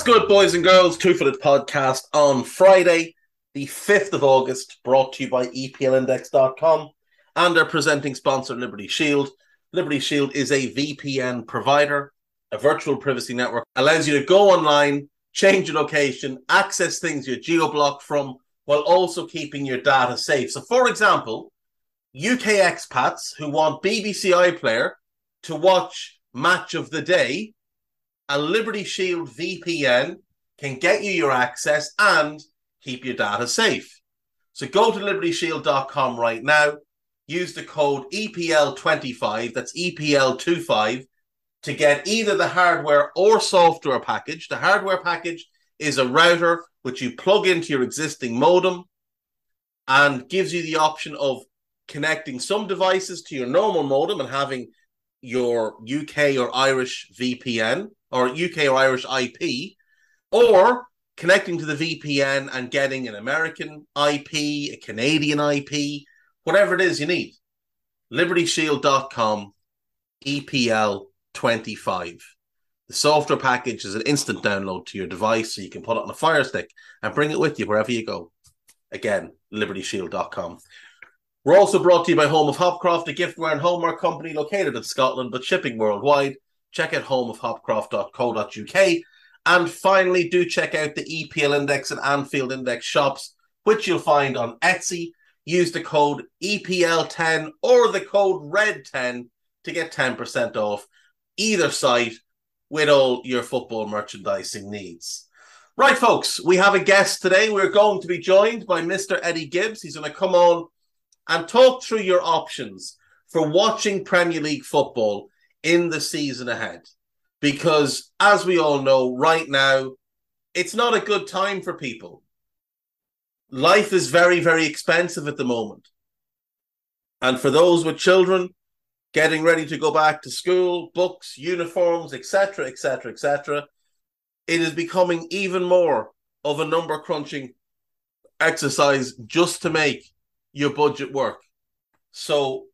What's good, boys and girls? Two Footed Podcast on Friday, the 5th of August, brought to you by EPLindex.com and our presenting sponsor, Liberty Shield. Liberty Shield is a VPN provider, a virtual privacy network, allows you to go online, change your location, access things you're geo-blocked from, while also keeping your data safe. So, for example, UK expats who want BBC iPlayer to watch Match of the Day a Liberty Shield VPN can get you your access and keep your data safe. So go to libertyshield.com right now, use the code EPL25, that's E EPL25, to get either the hardware or software package. The hardware package is a router which you plug into your existing modem and gives you the option of connecting some devices to your normal modem and having your UK or Irish VPN or UK or Irish IP, or connecting to the VPN and getting an American IP, a Canadian IP, whatever it is you need. LibertyShield.com, EPL25. The software package is an instant download to your device, so you can put it on a Fire Stick and bring it with you wherever you go. Again, LibertyShield.com. We're also brought to you by Home of Hopcroft, a giftware and homeware company located in Scotland but shipping worldwide. Check out homeofhopcroft.co.uk. And finally, do check out the EPL Index and Anfield Index shops, which you'll find on Etsy. Use the code EPL10 or the code RED10 to get 10% off either site with all your football merchandising needs. Right, folks, we have a guest today. We're going to be joined by Mr. Eddie Gibbs. He's going to come on and talk through your options for watching Premier League football in the season ahead. Because, as we all know, right now, it's not a good time for people. Life is very, very expensive at the moment. And for those with children getting ready to go back to school, books, uniforms, etc., etc., etc., it is becoming even more of a number crunching exercise just to make your budget work. So,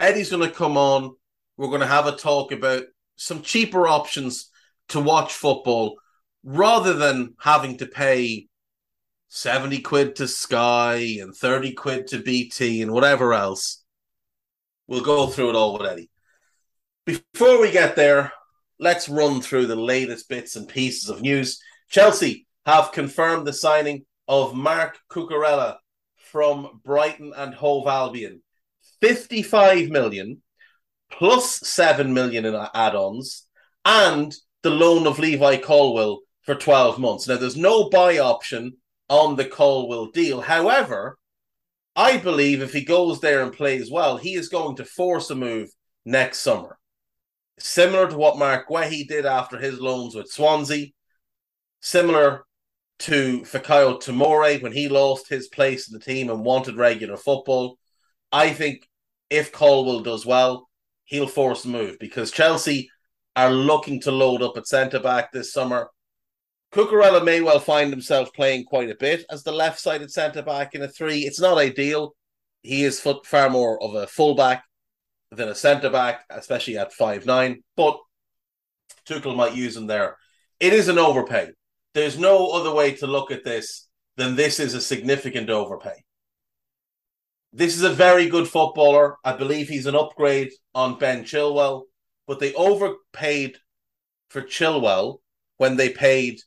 Eddie's going to come on we're going to have a talk about some cheaper options to watch football rather than having to pay 70 quid to Sky and 30 quid to BT and whatever else. We'll go through it all with Eddie. Before we get there, let's run through the latest bits and pieces of news. Chelsea have confirmed the signing of Marc Cucurella from Brighton and Hove Albion. 55 million plus 7 million in add-ons and the loan of Levi Colwill for 12 months. Now there's no buy option on the Colwill deal. However, I believe if he goes there and plays well, he is going to force a move next summer. Similar to what Marc Guehi did after his loans with Swansea, similar to Fikayo Tomori when he lost his place in the team and wanted regular football. I think if Colwill does well, he'll force a move because Chelsea are looking to load up at centre back this summer. Cucurella may well find himself playing quite a bit as the left sided centre back in a three. It's not ideal. He is far more of a fullback than a centre back, especially at five nine. But Tuchel might use him there. It is an overpay. There's no other way to look at this than this is a significant overpay. This is a very good footballer. I believe he's an upgrade on Ben Chilwell, but they overpaid for Chilwell when they paid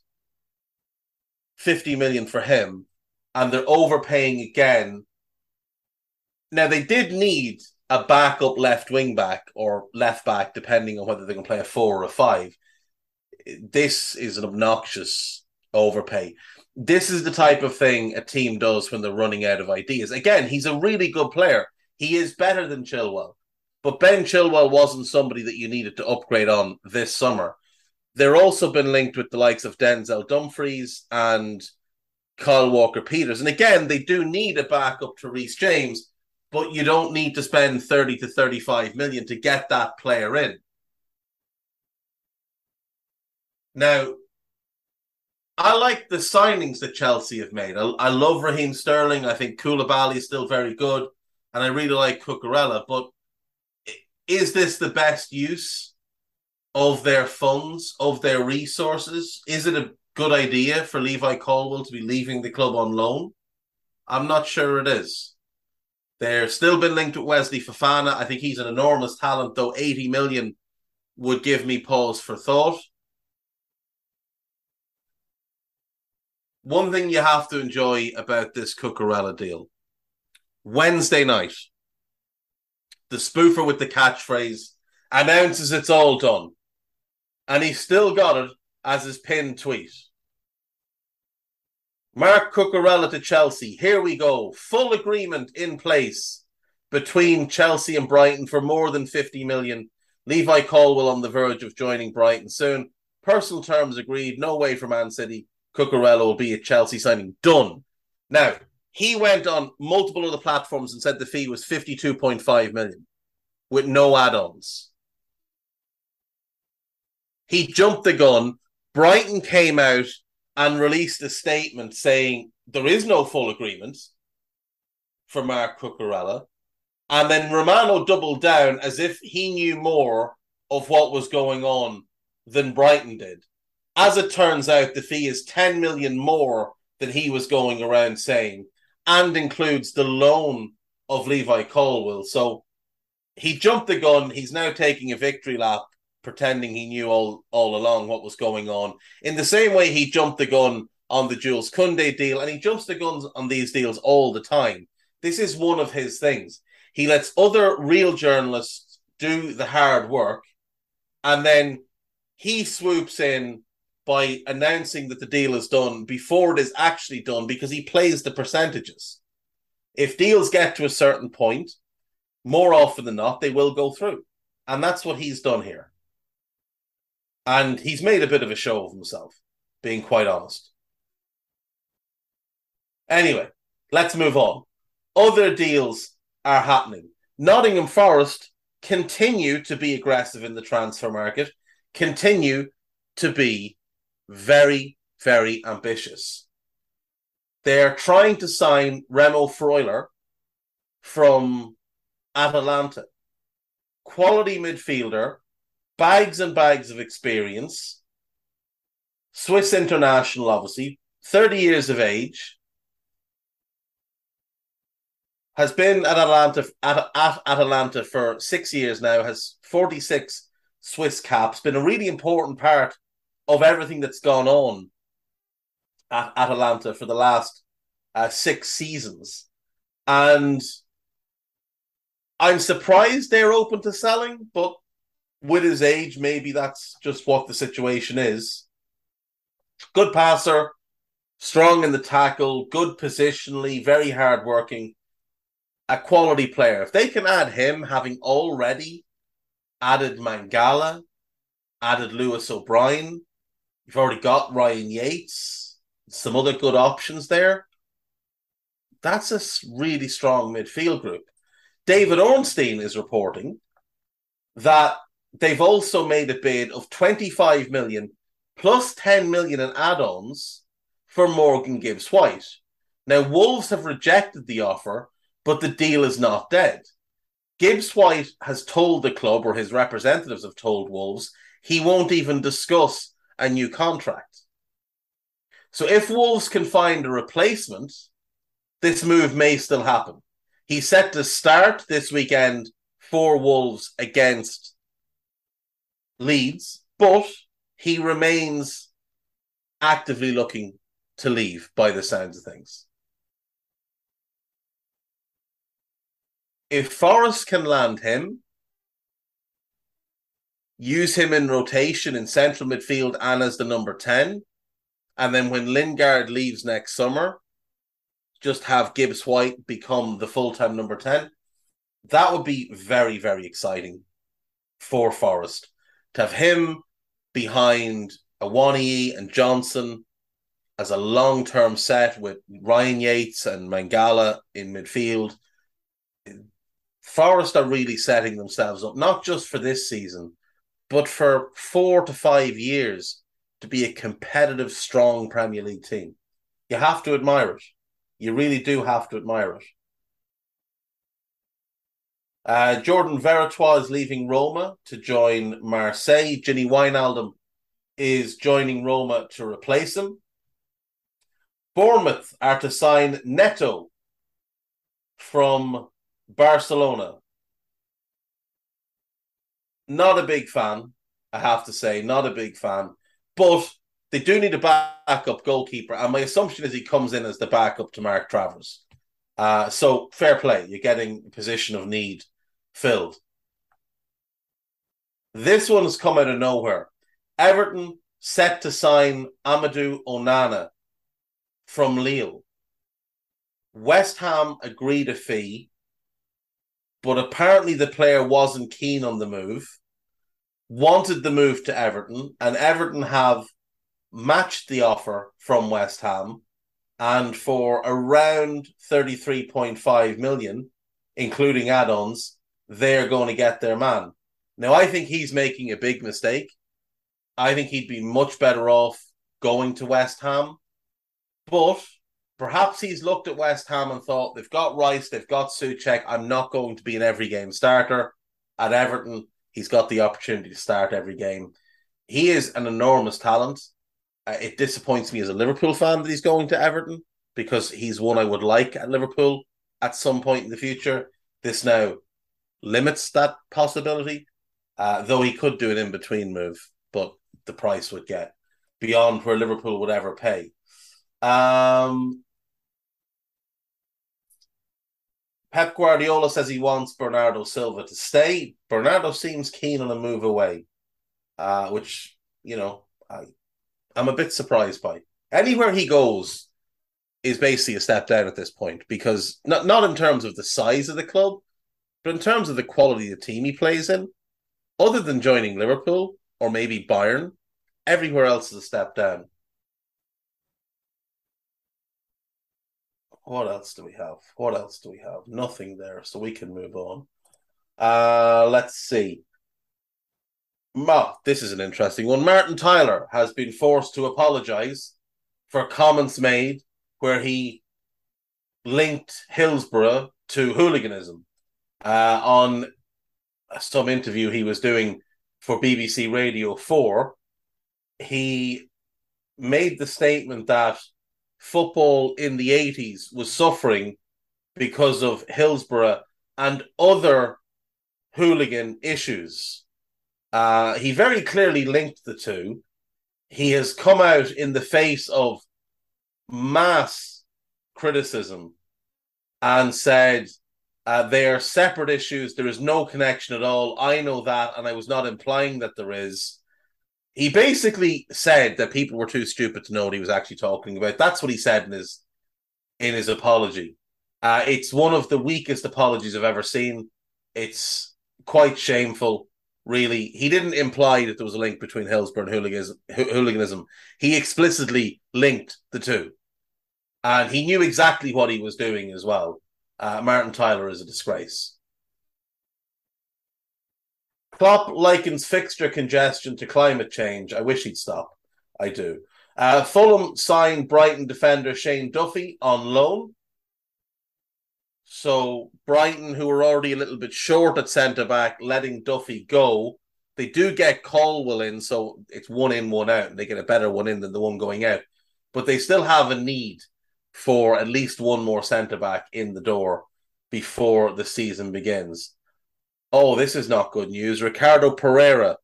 50 million for him, and they're overpaying again. Now, they did need a backup left wing back or left back, depending on whether they can play a four or a five. This is an obnoxious overpay this is the type of thing a team does when they're running out of ideas. Again, he's a really good player. He is better than Chilwell. But Ben Chilwell wasn't somebody that you needed to upgrade on this summer. They're also been linked with the likes of Denzel Dumfries and Kyle Walker Peters. And again, they do need a backup to Reece James, but you don't need to spend 30 to 35 million to get that player in. Now, I like the signings that Chelsea have made. I, I love Raheem Sterling. I think Koulibaly is still very good. And I really like Cucurella. But is this the best use of their funds, of their resources? Is it a good idea for Levi Colwill to be leaving the club on loan? I'm not sure it is. They're still been linked with Wesley Fofana. I think he's an enormous talent, though 80 million would give me pause for thought. One thing you have to enjoy about this Cucurella deal Wednesday night, the spoofer with the catchphrase announces it's all done. And he still got it as his pinned tweet. Marc Cucurella to Chelsea. Here we go. Full agreement in place between Chelsea and Brighton for more than 50 million. Levi Colwill on the verge of joining Brighton soon. Personal terms agreed. No way for Man City. Cucurella will be a Chelsea signing. Done. Now, he went on multiple other platforms and said the fee was 52.5 million with no add-ons. He jumped the gun. Brighton came out and released a statement saying there is no full agreement for Marc Cucurella. And then Romano doubled down as if he knew more of what was going on than Brighton did. As it turns out, the fee is 10 million more than he was going around saying and includes the loan of Levi Colwill. So he jumped the gun. He's now taking a victory lap, pretending he knew all, all along what was going on. In the same way, he jumped the gun on the Jules Koundé deal, and he jumps the guns on these deals all the time. This is one of his things. He lets other real journalists do the hard work, and then he swoops in by announcing that the deal is done before it is actually done because he plays the percentages. If deals get to a certain point, more often than not, they will go through. And that's what he's done here. And he's made a bit of a show of himself, being quite honest. Anyway, let's move on. Other deals are happening. Nottingham Forest continue to be aggressive in the transfer market, continue to be very, very ambitious. They're trying to sign Remo Freuler from Atalanta. Quality midfielder, bags and bags of experience. Swiss international, obviously, 30 years of age. Has been at Atalanta at, at Atalanta for six years now, has 46 Swiss caps, been a really important part of everything that's gone on at Atalanta for the last uh, six seasons. And I'm surprised they're open to selling, but with his age, maybe that's just what the situation is. Good passer, strong in the tackle, good positionally, very hardworking, a quality player. If they can add him, having already added Mangala, added Lewis O'Brien, You've already got Ryan Yates, some other good options there. That's a really strong midfield group. David Ornstein is reporting that they've also made a bid of 25 million plus 10 million in add-ons for Morgan Gibbs White. Now Wolves have rejected the offer, but the deal is not dead. Gibbs White has told the club, or his representatives have told Wolves, he won't even discuss a new contract. So if Wolves can find a replacement, this move may still happen. He's set to start this weekend for Wolves against Leeds, but he remains actively looking to leave by the sounds of things. If Forest can land him, use him in rotation in central midfield and as the number 10. And then when Lingard leaves next summer, just have Gibbs White become the full time number 10. That would be very, very exciting for Forest to have him behind Awoniyi and Johnson as a long term set with Ryan Yates and Mangala in midfield. Forest are really setting themselves up, not just for this season, but for four to five years to be a competitive, strong Premier League team. You have to admire it. You really do have to admire it. Uh, Jordan Veretout is leaving Roma to join Marseille. Gini Wijnaldum is joining Roma to replace him. Bournemouth are to sign Neto from Barcelona. Not a big fan, I have to say, not a big fan. But they do need a backup goalkeeper, and my assumption is he comes in as the backup to Mark Travers. Uh, so fair play, you're getting a position of need filled. This one has come out of nowhere. Everton set to sign Amadou Onana from Lille. West Ham agreed a fee, but apparently the player wasn't keen on the move, wanted the move to Everton, and Everton have matched the offer from West Ham. And for around 33.5 million, including add ons, they're going to get their man. Now, I think he's making a big mistake. I think he'd be much better off going to West Ham. But perhaps he's looked at West Ham and thought they've got Rice, they've got Soucek. I'm not going to be an every game starter. At Everton, he's got the opportunity to start every game. He is an enormous talent. Uh, it disappoints me as a Liverpool fan that he's going to Everton because he's one I would like at Liverpool at some point in the future. This now limits that possibility, uh, though he could do an in between move, but the price would get beyond where Liverpool would ever pay. Um, Pep Guardiola says he wants Bernardo Silva to stay. Bernardo seems keen on a move away, uh, which you know I, I'm a bit surprised by. Anywhere he goes is basically a step down at this point because not not in terms of the size of the club, but in terms of the quality of the team he plays in. Other than joining Liverpool or maybe Bayern, everywhere else is a step down. What else do we have? What else do we have? Nothing there, so we can move on. Uh, let's see. Ma, this is an interesting one. Martin Tyler has been forced to apologize for comments made where he linked Hillsborough to hooliganism uh, on some interview he was doing for BBC Radio 4. He made the statement that football in the 80s was suffering because of Hillsborough and other hooligan issues. Uh, he very clearly linked the two. He has come out in the face of mass criticism and said uh, they are separate issues. There is no connection at all. I know that, and I was not implying that there is he basically said that people were too stupid to know what he was actually talking about. That's what he said in his in his apology. Uh, it's one of the weakest apologies I've ever seen. It's quite shameful, really. He didn't imply that there was a link between Hillsborough and hooliganism. He explicitly linked the two, and he knew exactly what he was doing as well. Uh, Martin Tyler is a disgrace. Klopp likens fixture congestion to climate change. I wish he'd stop. I do. Uh, Fulham signed Brighton defender Shane Duffy on loan. So Brighton, who were already a little bit short at centre back, letting Duffy go. They do get Colwill in, so it's one in, one out, and they get a better one in than the one going out. But they still have a need for at least one more centre back in the door before the season begins. Oh, this is not good news. Ricardo Pereira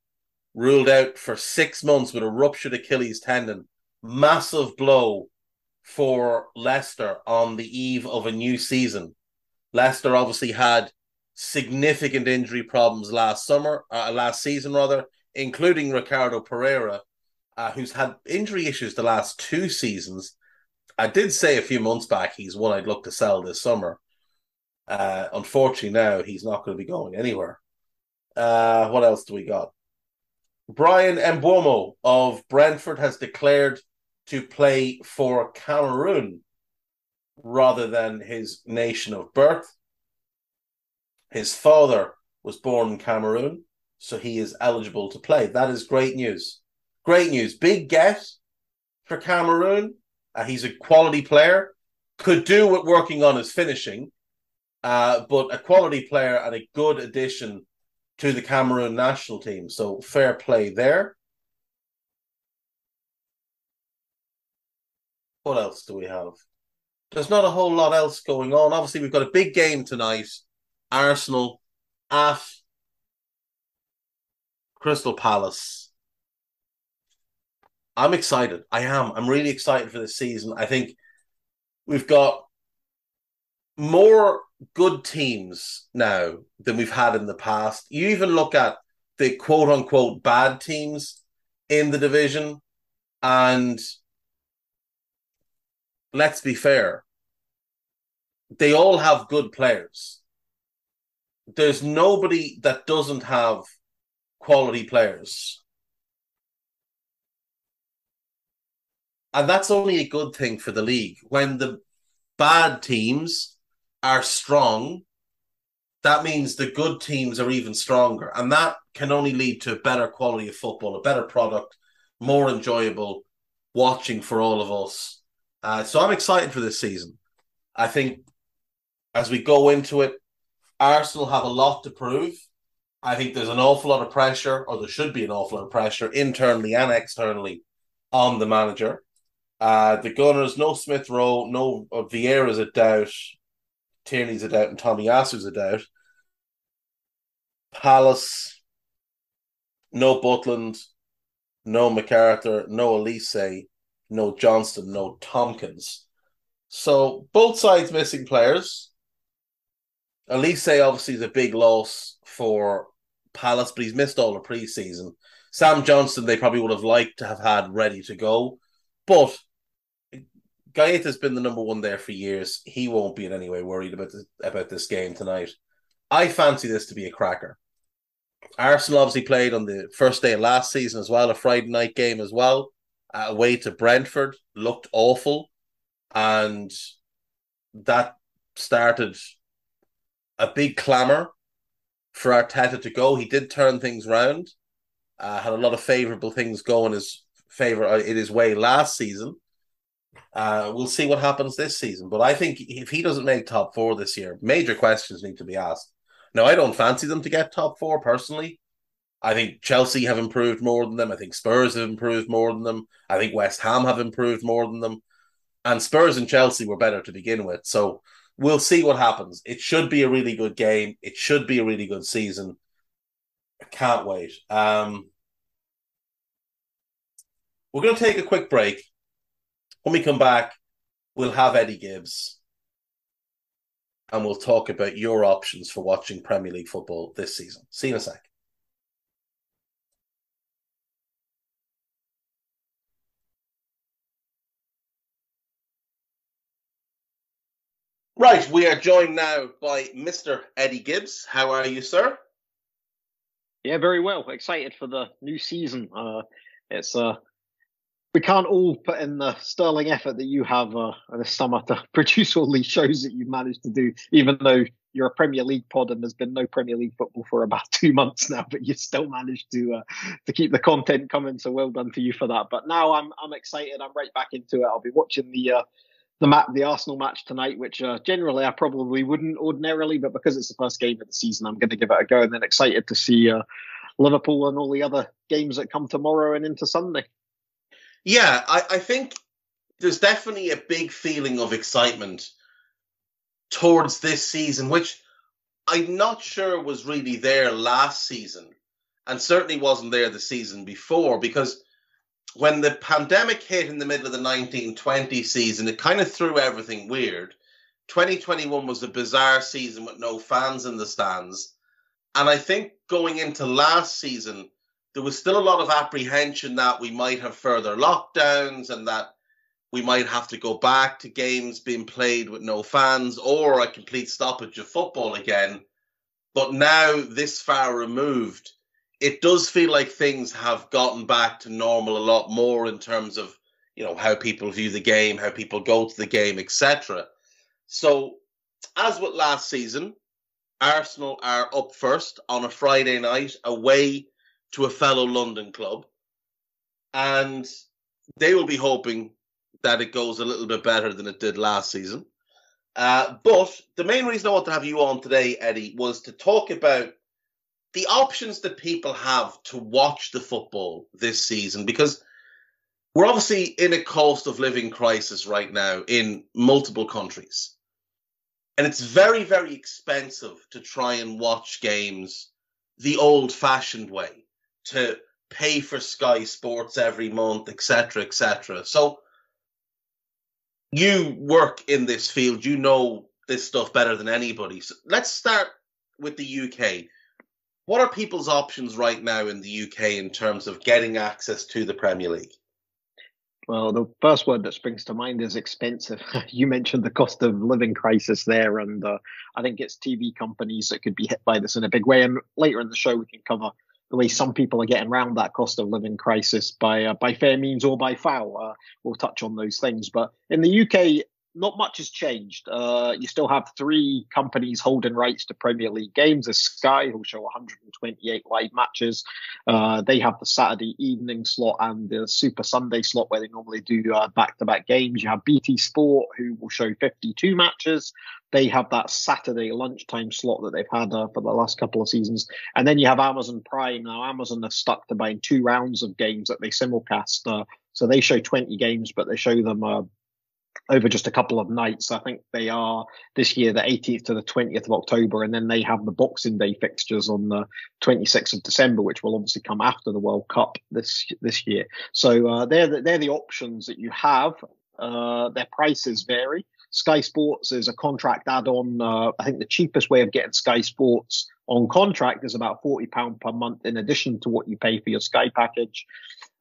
ruled out for six months with a ruptured Achilles tendon. Massive blow for Leicester on the eve of a new season. Leicester obviously had significant injury problems last summer, uh, last season rather, including Ricardo Pereira, uh, who's had injury issues the last two seasons. I did say a few months back he's one I'd look to sell this summer. Uh, unfortunately, now he's not going to be going anywhere. Uh, what else do we got? Bryan Mbeumo of Brentford has declared to play for Cameroon rather than his nation of birth. His father was born in Cameroon, so he is eligible to play. That is great news. Great news. Big get for Cameroon. Uh, he's a quality player. Could do with working on his finishing, uh, but a quality player and a good addition to the Cameroon national team. So fair play there. What else do we have? There's not a whole lot else going on. Obviously, we've got a big game tonight. Arsenal at Crystal Palace. I'm excited. I am. I'm really excited for this season. I think we've got more good teams now than we've had in the past. You even look at the quote unquote bad teams in the division, and let's be fair, they all have good players. There's nobody that doesn't have quality players. And that's only a good thing for the league. When the bad teams are strong, that means the good teams are even stronger. And that can only lead to better quality of football, a better product, more enjoyable watching for all of us. Uh, so I'm excited for this season. I think as we go into it, Arsenal have a lot to prove. I think there's an awful lot of pressure, or there should be an awful lot of pressure internally and externally on the manager. Uh, the Gunners, no Smith Rowe, no uh, Vieira's a doubt. Tierney's a doubt and Tomiyasu's a doubt. Palace, no Butland, no McArthur, no Olise, no Johnston, no Tomkins. So both sides missing players. Olise obviously is a big loss for Palace, but he's missed all the preseason. Sam Johnston, they probably would have liked to have had ready to go, but Guaita's been the number one there for years. He won't be in any way worried about this, about this game tonight. I fancy this to be a cracker. Arsenal obviously played on the first day of last season as well, a Friday night game as well, away to Brentford. Looked awful, and that started a big clamour for Arteta to go. He did turn things round, uh, had a lot of favourable things going his favour uh, in his way last season uh, we'll see what happens this season. But I think if he doesn't make top four this year, major questions need to be asked. Now, I don't fancy them to get top four personally. I think Chelsea have improved more than them. I think Spurs have improved more than them. I think West Ham have improved more than them. And Spurs and Chelsea were better to begin with. So we'll see what happens. It should be a really good game. It should be a really good season. I can't wait. Um, we're going to take a quick break. When we come back, we'll have Eddie Gibbs and we'll talk about your options for watching Premier League football this season. See you in a sec. Right, we are joined now by Mr. Eddie Gibbs. How are you, sir? Yeah, very well. Excited for the new season. Uh, it's uh, we can't all put in the sterling effort that you have uh, this summer to produce all these shows that you've managed to do, even though you're a Premier League pod and there's been no Premier League football for about two months now, but you still managed to uh, to keep the content coming. So well done to you for that. But now I'm I'm excited. I'm right back into it. I'll be watching the uh, the mat the Arsenal match tonight, which uh, generally I probably wouldn't ordinarily, but because it's the first game of the season, I'm going to give it a go. And then excited to see uh, Liverpool and all the other games that come tomorrow and into Sunday. Yeah, I, I think there's definitely a big feeling of excitement towards this season, which I'm not sure was really there last season, and certainly wasn't there the season before, because when the pandemic hit in the middle of the 1920 season, it kind of threw everything weird. 2021 was a bizarre season with no fans in the stands. And I think going into last season, there was still a lot of apprehension that we might have further lockdowns and that we might have to go back to games being played with no fans or a complete stoppage of football again. But now, this far removed, it does feel like things have gotten back to normal a lot more in terms of you know how people view the game, how people go to the game, etc. So, as with last season, Arsenal are up first on a Friday night away to a fellow London club, and they will be hoping that it goes a little bit better than it did last season. Uh, but the main reason I want to have you on today, Eddie, was to talk about the options that people have to watch the football this season because we're obviously in a cost of living crisis right now in multiple countries. And it's very, very expensive to try and watch games the old fashioned way, to pay for Sky Sports every month, etc., etc. So you work in this field, you know this stuff better than anybody. So let's start with the UK. What are people's options right now in the UK in terms of getting access to the Premier League? Well, the first word that springs to mind is expensive. you mentioned the cost of living crisis there, and uh, I think it's TV companies that could be hit by this in a big way. And later in the show, we can cover the way some people are getting around that cost of living crisis by uh, by fair means or by foul. Uh, we'll touch on those things. But in the UK, not much has changed. Uh, you still have three companies holding rights to Premier League games. There's Sky, who'll show 128 live matches. Uh, they have the Saturday evening slot and the Super Sunday slot where they normally do back to back games. You have BT Sport, who will show 52 matches. They have that Saturday lunchtime slot that they've had uh, for the last couple of seasons. And then you have Amazon Prime. Now, Amazon are stuck to buying two rounds of games that they simulcast. Uh, so they show 20 games, but they show them uh, over just a couple of nights. I think they are this year the 18th to the 20th of October, and then they have the Boxing Day fixtures on the 26th of December, which will obviously come after the World Cup this this year. So uh, they're the, they're the options that you have. Uh, their prices vary. Sky Sports is a contract add-on. Uh, I think the cheapest way of getting Sky Sports on contract is about forty pound per month, in addition to what you pay for your Sky package,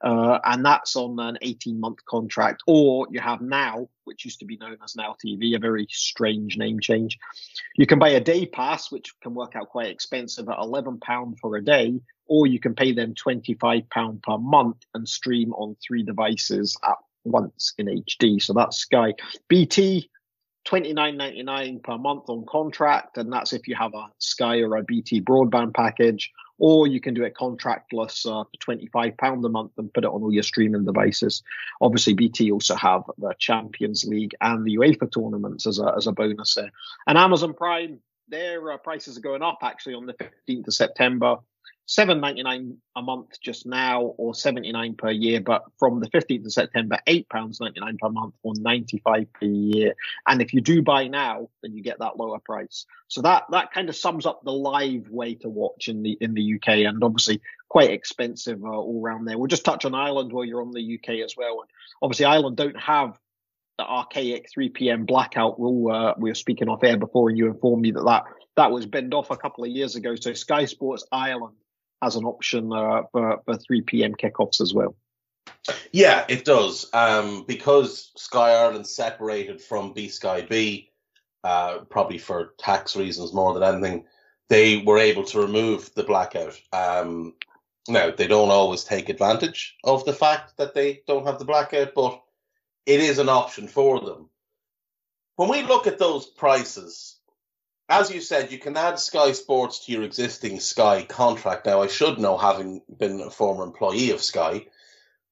uh, and that's on an eighteen-month contract. Or you have Now, which used to be known as Now TV, a very strange name change. You can buy a day pass, which can work out quite expensive at eleven pound for a day, or you can pay them twenty-five pound per month and stream on three devices at once in HD. So that's Sky. BT twenty nine ninety nine per month on contract, and that's if you have a Sky or a BT broadband package, or you can do it contractless uh, for twenty five pound a month and put it on all your streaming devices. Obviously, BT also have the Champions League and the UEFA tournaments as a as a bonus there, and Amazon Prime. Their uh, prices are going up actually on the 15th of September seven ninety nine a month just now, or seventy nine per year. But from the fifteenth of September, eight pounds ninety nine per month, or ninety five per year. And if you do buy now, then you get that lower price. So that that kind of sums up the live way to watch in the in the UK, and obviously quite expensive uh, all around there. We'll just touch on Ireland while you're on the UK as well. And obviously, Ireland don't have the archaic 3 p.m. blackout rule. Uh, we were speaking off air before, and you informed me that that that was binned off a couple of years ago. So Sky Sports Ireland has an option uh, for, for 3 p.m. kickoffs as well. Yeah, it does. Um, because Sky Ireland separated from B Sky B, uh, probably for tax reasons more than anything, they were able to remove the blackout. Um, now, they don't always take advantage of the fact that they don't have the blackout, but it is an option for them. When we look at those prices, as you said, you can add Sky Sports to your existing Sky contract. Now, I should know, having been a former employee of Sky,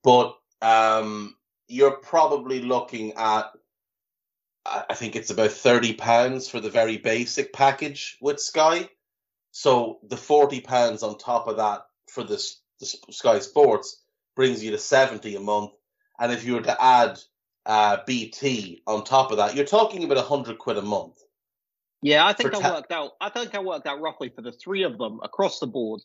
but um, you're probably looking at, I think it's about thirty pounds for the very basic package with Sky. So the forty pounds on top of that for the, the Sky Sports brings you to seventy a month, and if you were to add uh, BT on top of that, you're talking about a hundred quid a month. Yeah, I think I worked out. I think I worked out roughly for the three of them across the board,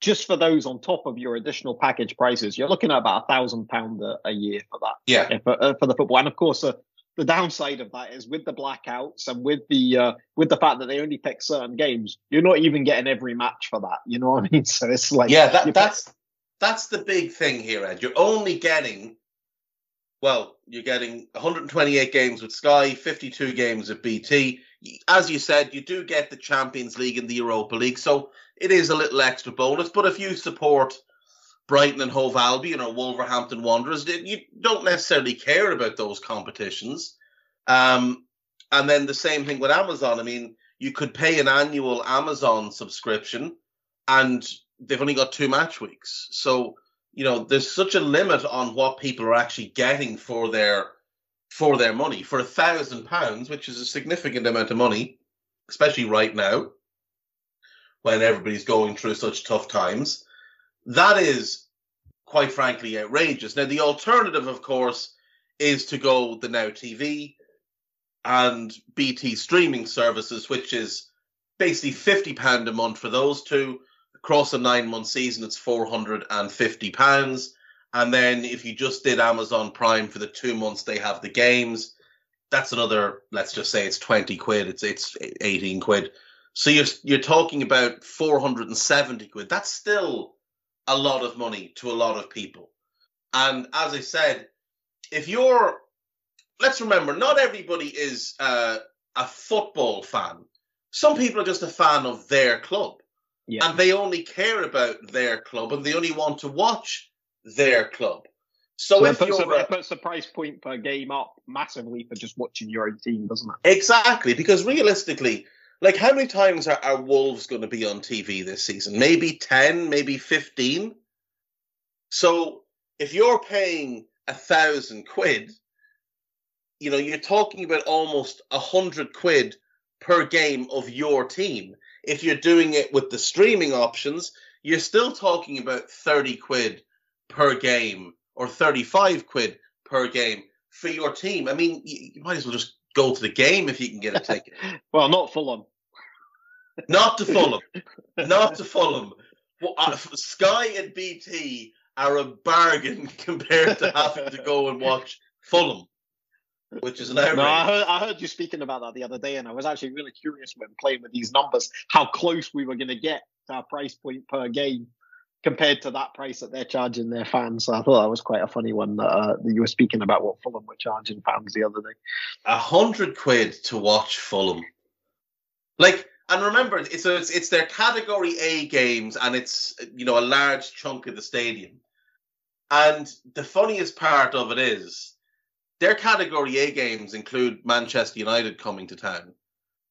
just for those on top of your additional package prices. You're looking at about a thousand pound a year for that. Yeah, for, uh, for the football, and of course, uh, the downside of that is with the blackouts and with the uh, with the fact that they only pick certain games, you're not even getting every match for that. You know what I mean? So it's like yeah, that, that's that's the big thing here, Ed. You're only getting Well, you're getting 128 games with Sky, 52 games with BT. As you said, you do get the Champions League and the Europa League, so it is a little extra bonus. But if you support Brighton and Hove Albion or Wolverhampton Wanderers, you don't necessarily care about those competitions. Um, and then the same thing with Amazon. I mean, you could pay an annual Amazon subscription, and they've only got two match weeks. So you know, there's such a limit on what people are actually getting for their for their money. For a thousand pounds, which is a significant amount of money, especially right now, when everybody's going through such tough times, that is quite frankly outrageous. Now, the alternative, of course, is to go the Now TV and BT streaming services, which is basically fifty pound a month for those two, across a nine month season, it's four hundred and fifty pounds. And then if you just did Amazon Prime for the two months they have the games, that's another. Let's just say it's twenty quid. It's it's eighteen quid. So you're you're talking about four hundred and seventy quid. That's still a lot of money to a lot of people. And as I said, if you're, let's remember, not everybody is uh, a football fan. Some people are just a fan of their club. Yeah. And they only care about their club and they only want to watch their club. So, so if puts, you're, a, it puts the price point per game up massively for just watching your own team, doesn't it? Exactly, because realistically, like how many times are, are Wolves going to be on TV this season? Maybe ten, maybe fifteen. So if you're paying a thousand quid, you know you're talking about almost a hundred quid per game of your team. If you're doing it with the streaming options, you're still talking about 30 quid per game or 35 quid per game for your team. I mean, you, might as well just go to the game if you can get a ticket. well, not Fulham. not to Fulham. not to Fulham. Well, uh, Sky and BT are a bargain compared to having to go and watch Fulham which is an. No, I heard, I heard you speaking about that the other day, and I was actually really curious when playing with these numbers how close we were going to get to our price point per game compared to that price that they're charging their fans. So I thought that was quite a funny one that, uh, that you were speaking about what Fulham were charging fans the other day. A hundred quid to watch Fulham, like. And remember, it's, it's it's their category A games, and it's you know a large chunk of the stadium. And the funniest part of it is their Category A games include Manchester United coming to town,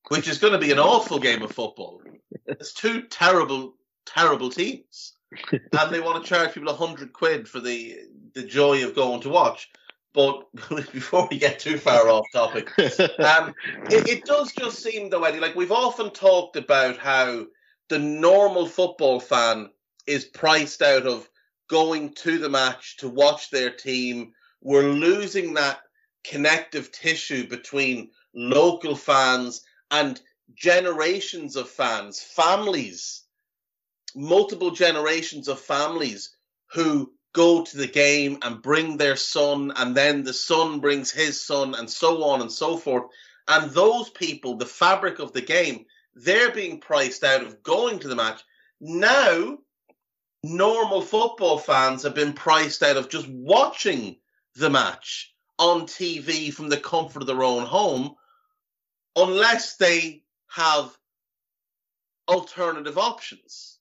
which is going to be an awful game of football. It's two terrible, terrible teams, and they want to charge people a hundred quid for the the joy of going to watch. But before we get too far off topic, um, it, it does just seem though, Eddie, like we've often talked about how the normal football fan is priced out of going to the match to watch their team we're losing that connective tissue between local fans and generations of fans, families, multiple generations of families who go to the game and bring their son, and then the son brings his son, and so on and so forth. And those people, the fabric of the game, they're being priced out of going to the match. Now, normal football fans have been priced out of just watching the match on TV from the comfort of their own home unless they have alternative options.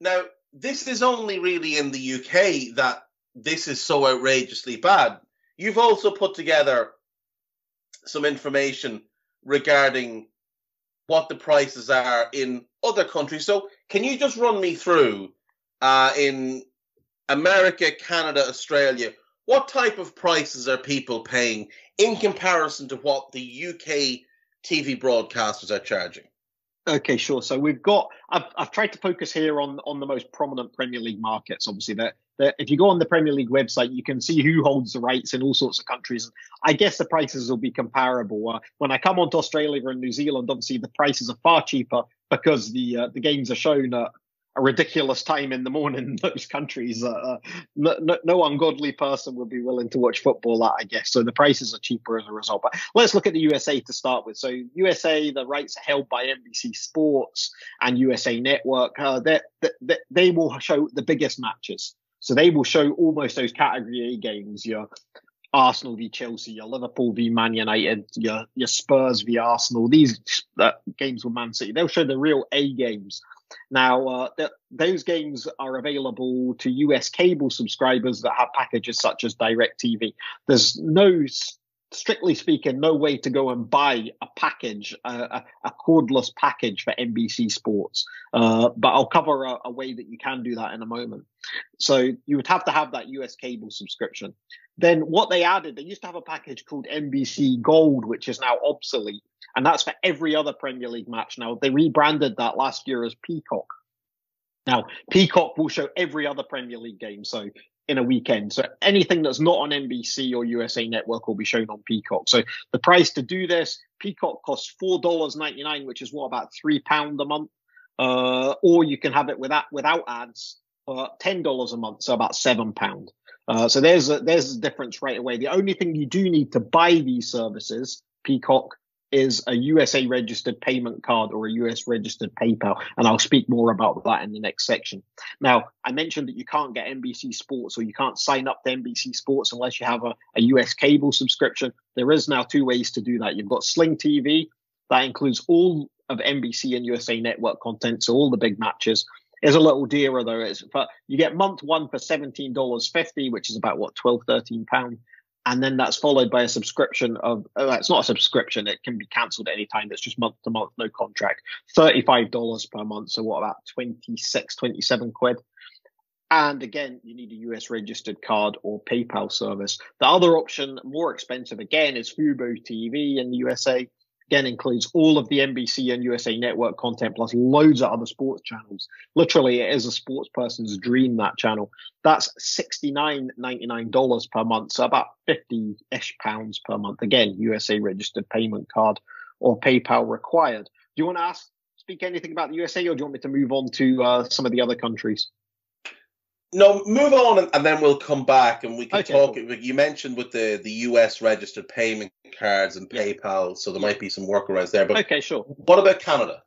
Now, this is only really in the UK that this is so outrageously bad. You've also put together some information regarding what the prices are in other countries. So, can you just run me through uh, in America, Canada, Australia, what type of prices are people paying in comparison to what the UK TV broadcasters are charging? Okay, sure. So we've got. I've, I've tried to focus here on on the most prominent Premier League markets. Obviously, that if you go on the Premier League website, you can see who holds the rights in all sorts of countries. I guess the prices will be comparable. Uh, when I come onto Australia and New Zealand, obviously the prices are far cheaper because the uh, the games are shown at a ridiculous time in the morning in those countries. Uh, no, no, no, ungodly person would be willing to watch football at, I guess. So the prices are cheaper as a result. But let's look at the USA to start with. So USA, the rights are held by NBC Sports and USA Network. Uh, they, they, they will show the biggest matches. So they will show almost those category A games, your Arsenal v Chelsea, your Liverpool v Man United, your your Spurs v Arsenal. These uh, games with Man City, they'll show the real A games. Now, uh, th- those games are available to US cable subscribers that have packages such as DirecTV. There's no strictly speaking, no way to go and buy a package, a, a cordless package for NBC Sports. Uh, but I'll cover a, a, way that you can do that in a moment. So you would have to have that US cable subscription. Then what they added, they used to have a package called NBC Gold, which is now obsolete. And that's for every other Premier League match. Now they rebranded that last year as Peacock. Now, Peacock will show every other Premier League game. So in a weekend. So anything that's not on NBC or USA Network will be shown on Peacock. So the price to do this, Peacock costs four dollars ninety nine, which is what about three pound a month. Uh, or you can have it without without ads for ten dollars a month, so about seven pound. Uh, so there's a, there's a difference right away. The only thing you do need to buy these services, Peacock, is a USA registered payment card or a US registered PayPal. And I'll speak more about that in the next section. Now, I mentioned that you can't get NBC Sports or you can't sign up to NBC Sports unless you have a, a US cable subscription. There is now two ways to do that. You've got Sling TV, that includes all of NBC and USA Network content, so all the big matches. Is a little dearer though. It's but you get month one for seventeen dollars fifty, which is about what 12, 13 pound and then that's followed by a subscription of uh, it's not a subscription it can be cancelled at any time it's just month to month no contract. $35 per month so what about 26 27 quid? And again you need a us registered card or paypal service. The other option more expensive again is fubo tv in the usa again includes all of the NBC and USA Network content plus loads of other sports channels. Literally, it is a sports person's dream that channel. That's sixty nine ninety nine dollars per month, so about fifty ish pounds per month. Again, USA registered payment card or PayPal required. Do you want to ask speak anything about the USA, or do you want me to move on to uh, some of the other countries? No, move on, and, then we'll come back and we can okay, talk. Cool. You mentioned with the the US registered payment cards and PayPal, so there might be some workarounds there. But okay, sure. What about Canada?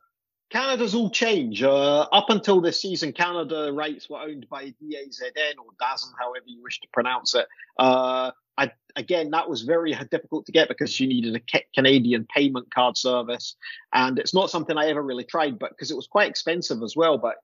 Canada's all change. Uh, up until this season, Canada rights were owned by DAZN or DAZN, however you wish to pronounce it. Uh, I, again, that was very difficult to get because you needed a Canadian payment card service, and it's not something I ever really tried, but because it was quite expensive as well. But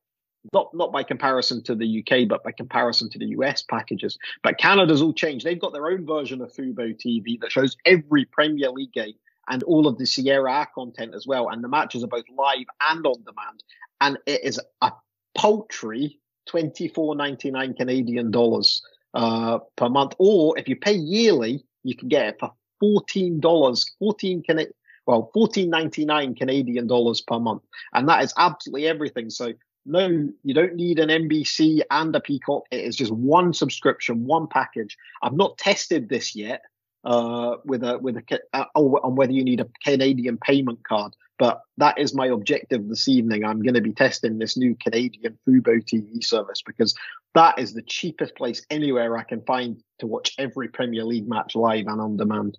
not not by comparison to the UK, but by comparison to the US packages. But Canada's all changed. They've got their own version of Fubo TV that shows every Premier League game and all of the Serie A content as well. And the matches are both live and on demand. And it is a paltry twenty four ninety nine Canadian dollars uh, per month. Or if you pay yearly, you can get it for fourteen dollars, fourteen Can well, fourteen ninety nine Canadian dollars per month, and that is absolutely everything. So no, you don't need an NBC and a Peacock. It is just one subscription, one package. I've not tested this yet uh, with a with a uh, on whether you need a Canadian payment card, but that is my objective this evening. I'm going to be testing this new Canadian Fubo TV service because that is the cheapest place anywhere I can find to watch every Premier League match live and on demand.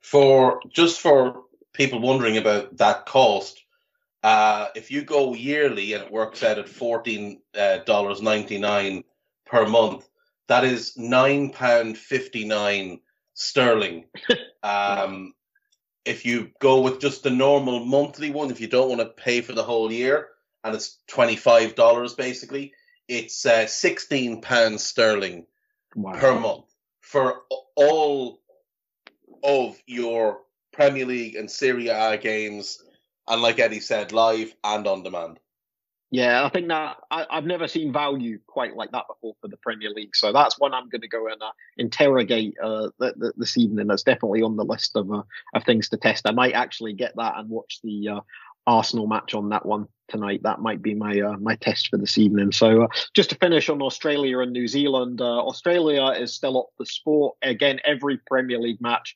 For just for people wondering about that cost, uh, if you go yearly and it works out at fourteen uh, dollars ninety nine per month, that is nine pound fifty nine sterling. um, if you go with just the normal monthly one, if you don't want to pay for the whole year, and it's twenty five dollars basically, it's uh, sixteen pounds sterling wow. per month for all of your Premier League and Serie A games and like Eddie said, live and on demand. Yeah, I think that I, have never seen value quite like that before for the Premier League. So that's one I'm going to go and uh, interrogate uh, th- th- this evening. That's definitely on the list of uh, of things to test. I might actually get that and watch the uh, Arsenal match on that one tonight. That might be my uh, my test for this evening. So uh, just to finish on Australia and New Zealand, Australia is still up the sport again. Every Premier League match,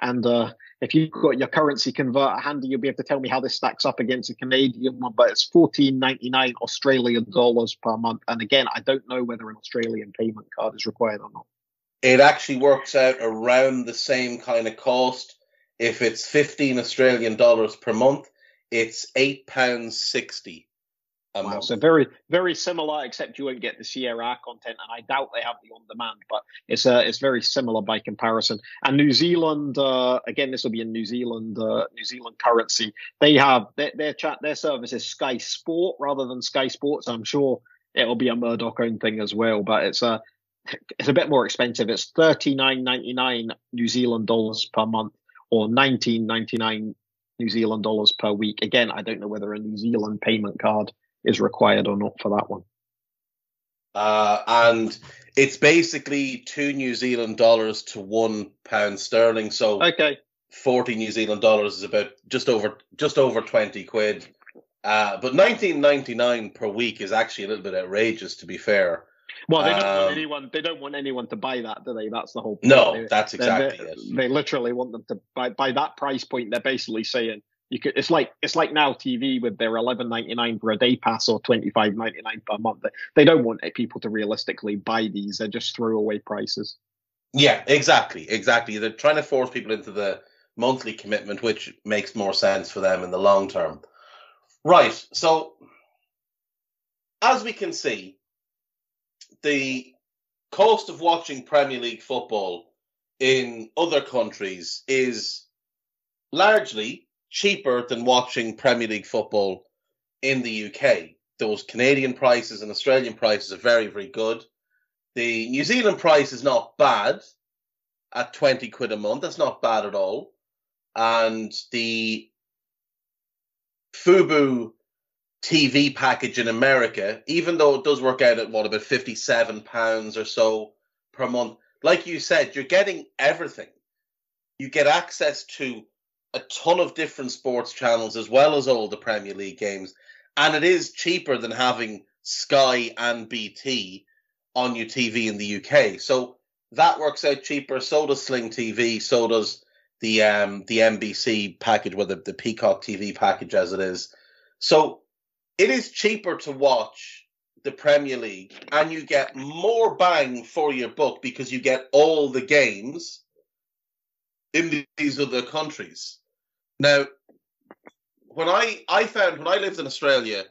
and uh, if you've got your currency converter handy, you'll be able to tell me how this stacks up against a Canadian one. But it's fourteen ninety nine Australian dollars per month. And again, I don't know whether an Australian payment card is required or not. It actually works out around the same kind of cost. If it's fifteen Australian dollars per month, it's eight pounds sixty a Wow, so very, very similar, except you won't get the Serie A content, and I doubt they have the on-demand, but it's uh, it's very similar by comparison. And New Zealand, uh, again, this will be in New Zealand, uh, New Zealand currency. They have their their chat, their service is Sky Sport rather than Sky Sports. I'm sure it'll be a Murdoch owned thing as well, but it's a it's a bit more expensive. It's thirty nine ninety nine New Zealand dollars per month, or nineteen ninety nine New Zealand dollars per week. Again, I don't know whether a New Zealand payment card is required or not for that one. Uh, and it's basically two New Zealand dollars to one pound sterling. So Okay. 40 New Zealand dollars is about just over just over 20 quid. Uh, but 19.99 per week is actually a little bit outrageous, to be fair. Well, they don't Um, want anyone. They don't want anyone to buy that, do they? That's the whole. Point. No, They- that's they- exactly they, it. They literally want them to buy by that price point. They're basically saying you could. It's like it's like now TV with their eleven ninety nine for a day pass or twenty five ninety nine per month. They, don't want people to realistically buy these. They're just throwaway prices. Yeah, exactly, exactly. They're trying to force people into the monthly commitment, which makes more sense for them in the long term. Right. So, as we can see, the cost of watching Premier League football in other countries is largely cheaper than watching Premier League football in the UK. Those Canadian prices and Australian prices are very, very good. The New Zealand price is not bad at 20 quid a month. That's not bad at all. And the Fubo TV package in America, even though it does work out at what about 57 pounds or so per month, like you said, you're getting everything. You get access to a ton of different sports channels as well as all the Premier League games. And it is cheaper than having Sky and BT on your TV in the UK. So that works out cheaper. So does Sling TV. So does the um the NBC package, well the, the Peacock TV package as it is. So it is cheaper to watch the Premier League and you get more bang for your buck because you get all the games in these other countries. Now, when I I found when I lived in Australia,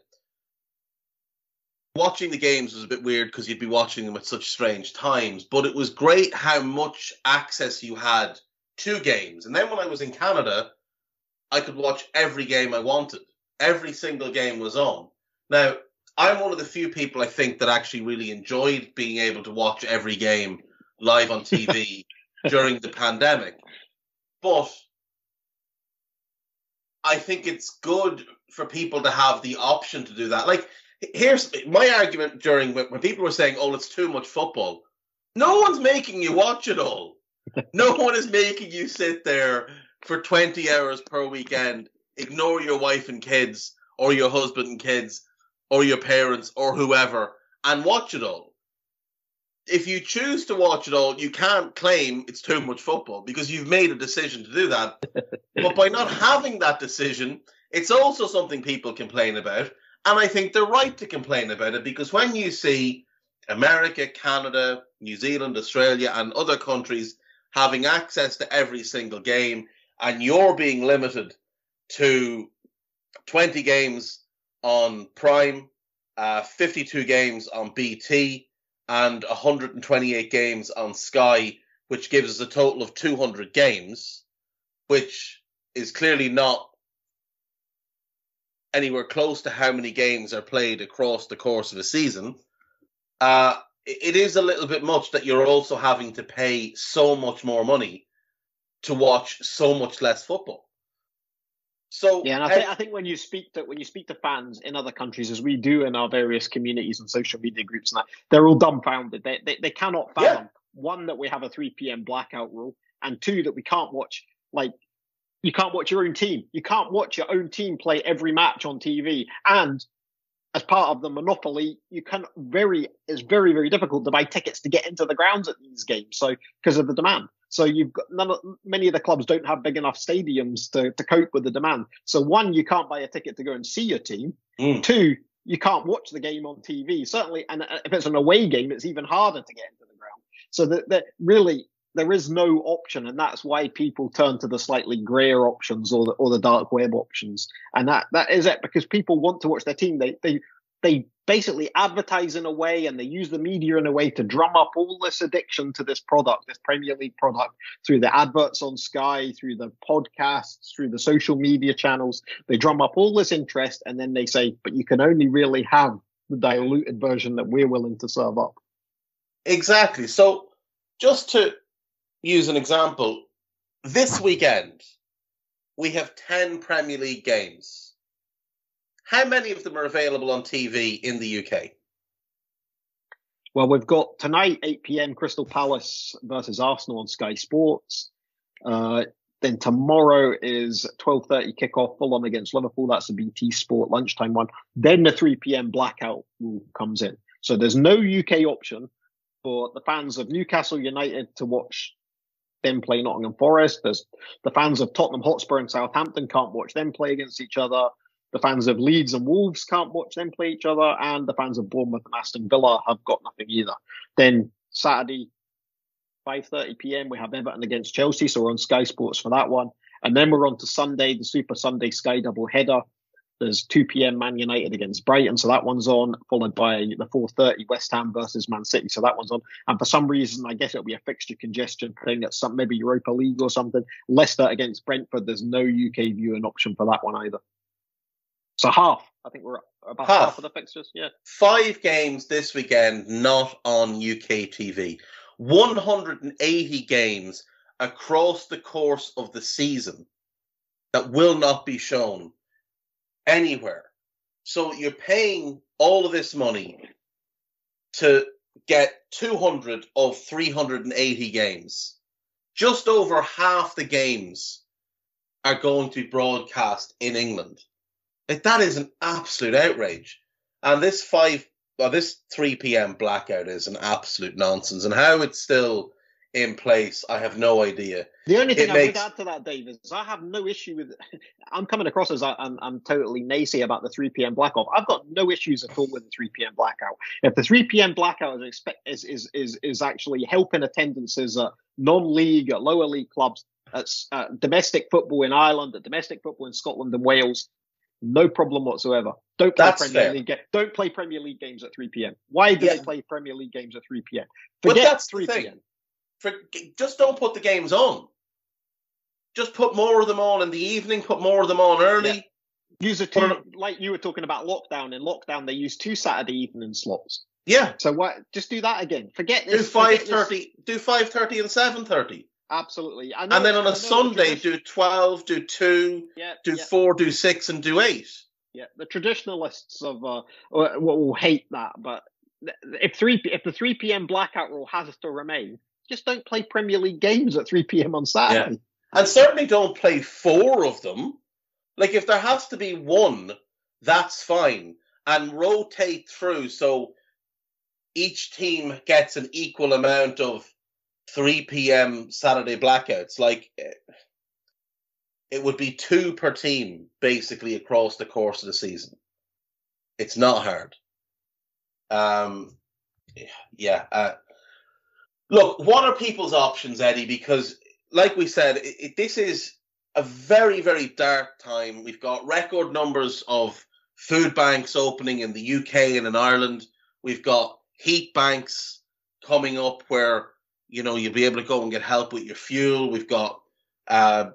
watching the games was a bit weird because you'd be watching them at such strange times. But it was great how much access you had to games. And then when I was in Canada, I could watch every game I wanted. Every single game was on. Now, I'm one of the few people I think that actually really enjoyed being able to watch every game live on TV during the pandemic. But I think it's good for people to have the option to do that. Like, here's my argument during when people were saying, "Oh, it's too much football." No one's making you watch it all. no one is making you sit there for 20 hours per weekend, ignore your wife and kids, or your husband and kids, or your parents, or whoever, and watch it all. If you choose to watch it all, you can't claim it's too much football because you've made a decision to do that. but by not having that decision, it's also something people complain about. And I think they're right to complain about it because when you see America, Canada, New Zealand, Australia, and other countries having access to every single game, and you're being limited to 20 games on Prime, uh, 52 games on BT, and 128 games on Sky, which gives us a total of 200 games, which is clearly not anywhere close to how many games are played across the course of a season. Uh, it is a little bit much that you're also having to pay so much more money to watch so much less football. So Yeah, and I think I think when you speak to when you speak to fans in other countries, as we do in our various communities and social media groups, and that they're all dumbfounded. They they, they cannot fathom one that we have a three p.m. blackout rule, and two that we can't watch like you can't watch your own team. You can't watch your own team play every match on TV, and as part of the monopoly, you can very it's very very difficult to buy tickets to get into the grounds at these games. So because of the demand, so you've got none of many of the clubs don't have big enough stadiums to to cope with the demand. So one, you can't buy a ticket to go and see your team. Mm. Two, you can't watch the game on TV. Certainly, and if it's an away game, it's even harder to get into the ground. So that that really there is no option, and that's why people turn to the slightly grayer options or the or the dark web options. And that that is it because people want to watch their team. They they they basically advertise in a way and they use the media in a way to drum up all this addiction to this product, this Premier League product, through the adverts on Sky, through the podcasts, through the social media channels. They drum up all this interest and then they say, but you can only really have the diluted version that we're willing to serve up. Exactly. So, just to use an example, this weekend we have 10 Premier League games. How many of them are available on TV in the UK? Well, we've got tonight, 8 p.m. Crystal Palace versus Arsenal on Sky Sports. Uh, then tomorrow is 12:30 kickoff, Fulham against Liverpool. That's the BT Sport lunchtime one. Then the 3 p.m. blackout comes in. So there's no UK option for the fans of Newcastle United to watch them play Nottingham Forest. There's the fans of Tottenham Hotspur and Southampton can't watch them play against each other. The fans of Leeds and Wolves can't watch them play each other, and the fans of Bournemouth and Aston Villa have got nothing either. Then Saturday, 5:30 p.m. we have Everton against Chelsea, so we're on Sky Sports for that one, and then we're on to Sunday, the Super Sunday Sky double header. There's 2 p.m. Man United against Brighton, so that one's on, followed by the 4:30 West Ham versus Man City, so that one's on. And for some reason, I guess it'll be a fixture congestion thing at some maybe Europa League or something. Leicester against Brentford. There's no UK viewing option for that one either. So half. I think we're about half, half of the fixtures. Yeah. Five games this weekend not on UK TV. 180 games across the course of the season that will not be shown anywhere. So you're paying all of this money to get 200 of 380 games. Just over half the games are going to be broadcast in England. Like that is an absolute outrage. And this five, well, this three p.m. blackout is an absolute nonsense. And how it's still in place, I have no idea. The only thing it I makes... would add to that, Dave, is I have no issue with. I'm coming across as I, am I'm totally naysay about the 3 p.m. blackout. I've got no issues at all with the 3 p.m. blackout. If the 3 p.m. blackout is expect is is is, is actually helping attendances at non-league, at lower league clubs, at uh, domestic football in Ireland, at domestic football in Scotland and Wales, no problem whatsoever. Don't play That's Premier fair. League. Don't play Premier League games at 3 p.m. Why do yeah. they play Premier League games at 3 p.m.? Forget but that's 3 p.m. For, just don't put the games on. Just put more of them on in the evening. Put more of them on early. Yeah. Use a two, like you were talking about lockdown. In lockdown, they use two Saturday evening slots. Yeah. So what? Just do that again. Forget this. Do five thirty. Do five thirty and seven thirty. Absolutely. and then on a Sunday, do 12, do 2, yeah, do yeah. 4, do 6, and do 8. Yeah, the traditionalists of uh, will, will hate that, but if three if the 3 p.m. blackout rule has to remain, just don't play Premier League games at 3 p.m. on Saturday. Yeah. And certainly don't play four of them. Like if there has to be one, that's fine. And rotate through so each team gets an equal amount of 3 p.m. Saturday blackouts. Like it would be two per team basically across the course of the season. It's not hard. Um, yeah. Uh, look, what are people's options, Eddie? Because, like we said, it, it, this is a very, very dark time. We've got record numbers of food banks opening in the UK and in Ireland. We've got heat banks coming up where you know you'll be able to go and get help with your fuel. We've got uh,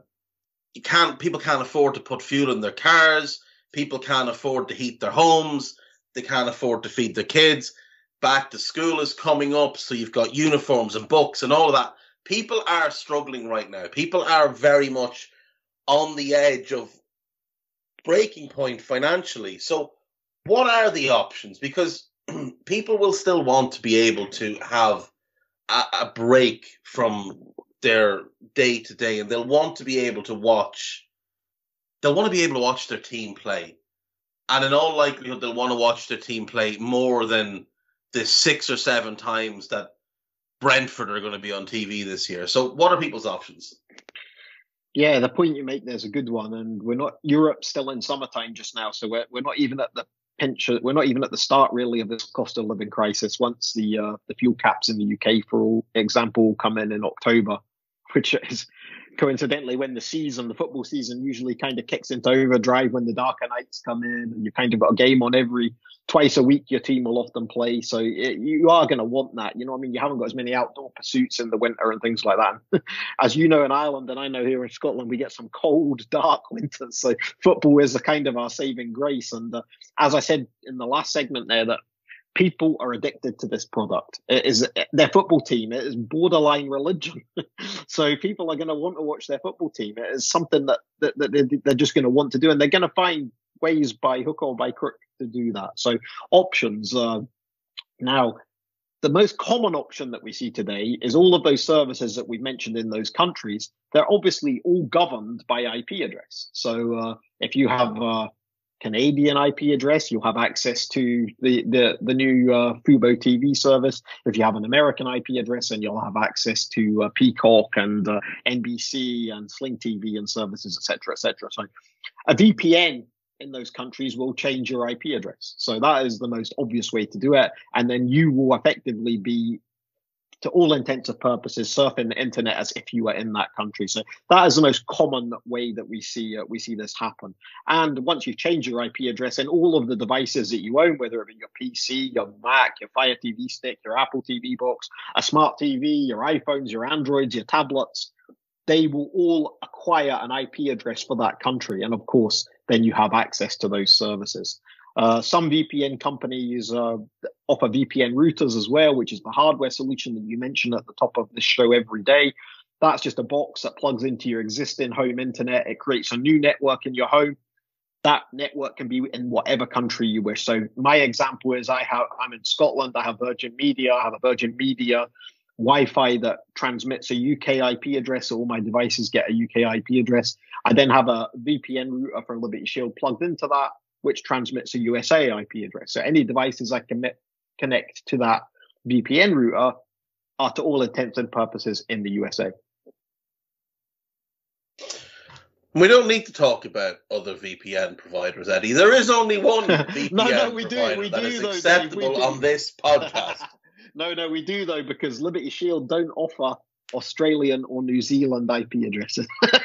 you can't people can't afford to put fuel in their cars. People can't afford to heat their homes. They can't afford to feed their kids. Back to school is coming up, so you've got uniforms and books and all of that. People are struggling right now. People are very much on the edge of breaking point financially. So, what are the options? Because people will still want to be able to have a, a break from their day to day, and they'll want to be able to watch. They'll want to be able to watch their team play, and in all likelihood, they'll want to watch their team play more than the six or seven times that Brentford are going to be on TV this year. So, what are people's options? Yeah, the point you make there's a good one, and we're not Europe's still in summertime just now, so we're we're not even at the pinch. We're not even at the start really of this cost of living crisis. Once the uh, the fuel caps in the UK, for example, come in in October, which is coincidentally, when the season, the football season, usually kind of kicks into overdrive when the darker nights come in, and you kind of got a game on every twice a week. Your team will often play, so it, you are going to want that. You know, I mean, you haven't got as many outdoor pursuits in the winter and things like that. as you know in Ireland, and I know here in Scotland, we get some cold, dark winters. So football is a kind of our saving grace. And uh, as I said in the last segment there, that people are addicted to this product. It is their football team. It is borderline religion. so people are going to want to watch their football team. It is something that, that, that they're just going to want to do, and they're going to find ways by hook or by crook to do that. So options. Uh, now, the most common option that we see today is all of those services that we mentioned in those countries. They're obviously all governed by IP address. So uh, if you have uh, Canadian IP address, you'll have access to the the, the new uh, Fubo TV service. If you have an American IP address, then you'll have access to uh, Peacock and uh, NBC and Sling TV and services, etc., etc. So, a VPN in those countries will change your IP address. So that is the most obvious way to do it, and then you will effectively be to all intents and purposes surfing the internet as if you were in that country. So that is the most common way that we see uh, we see this happen. And once you change your IP address and all of the devices that you own, whether it be your PC, your Mac, your Fire TV stick, your Apple TV box, a smart TV, your iPhones, your Androids, your tablets, they will all acquire an IP address for that country. And of course, then you have access to those services. Uh, some VPN companies uh, offer VPN routers as well, which is the hardware solution that you mention at the top of the show every day. That's just a box that plugs into your existing home internet. It creates a new network in your home. That network can be in whatever country you wish. So my example is I have I'm in Scotland. I have Virgin Media. I have a Virgin Media Wi-Fi that transmits a UK IP address. So all my devices get a UK IP address. I then have a VPN router for Liberty Shield plugged into that which transmits a USA IP address. So any devices I can connect to that VPN router are to all intents and purposes in the USA. We don't need to talk about other VPN providers, Eddie. There is only one VPN no, no, we provider do, we that do, is though, acceptable on this podcast. no, no, we do though because Liberty Shield don't offer Australian or New Zealand IP addresses.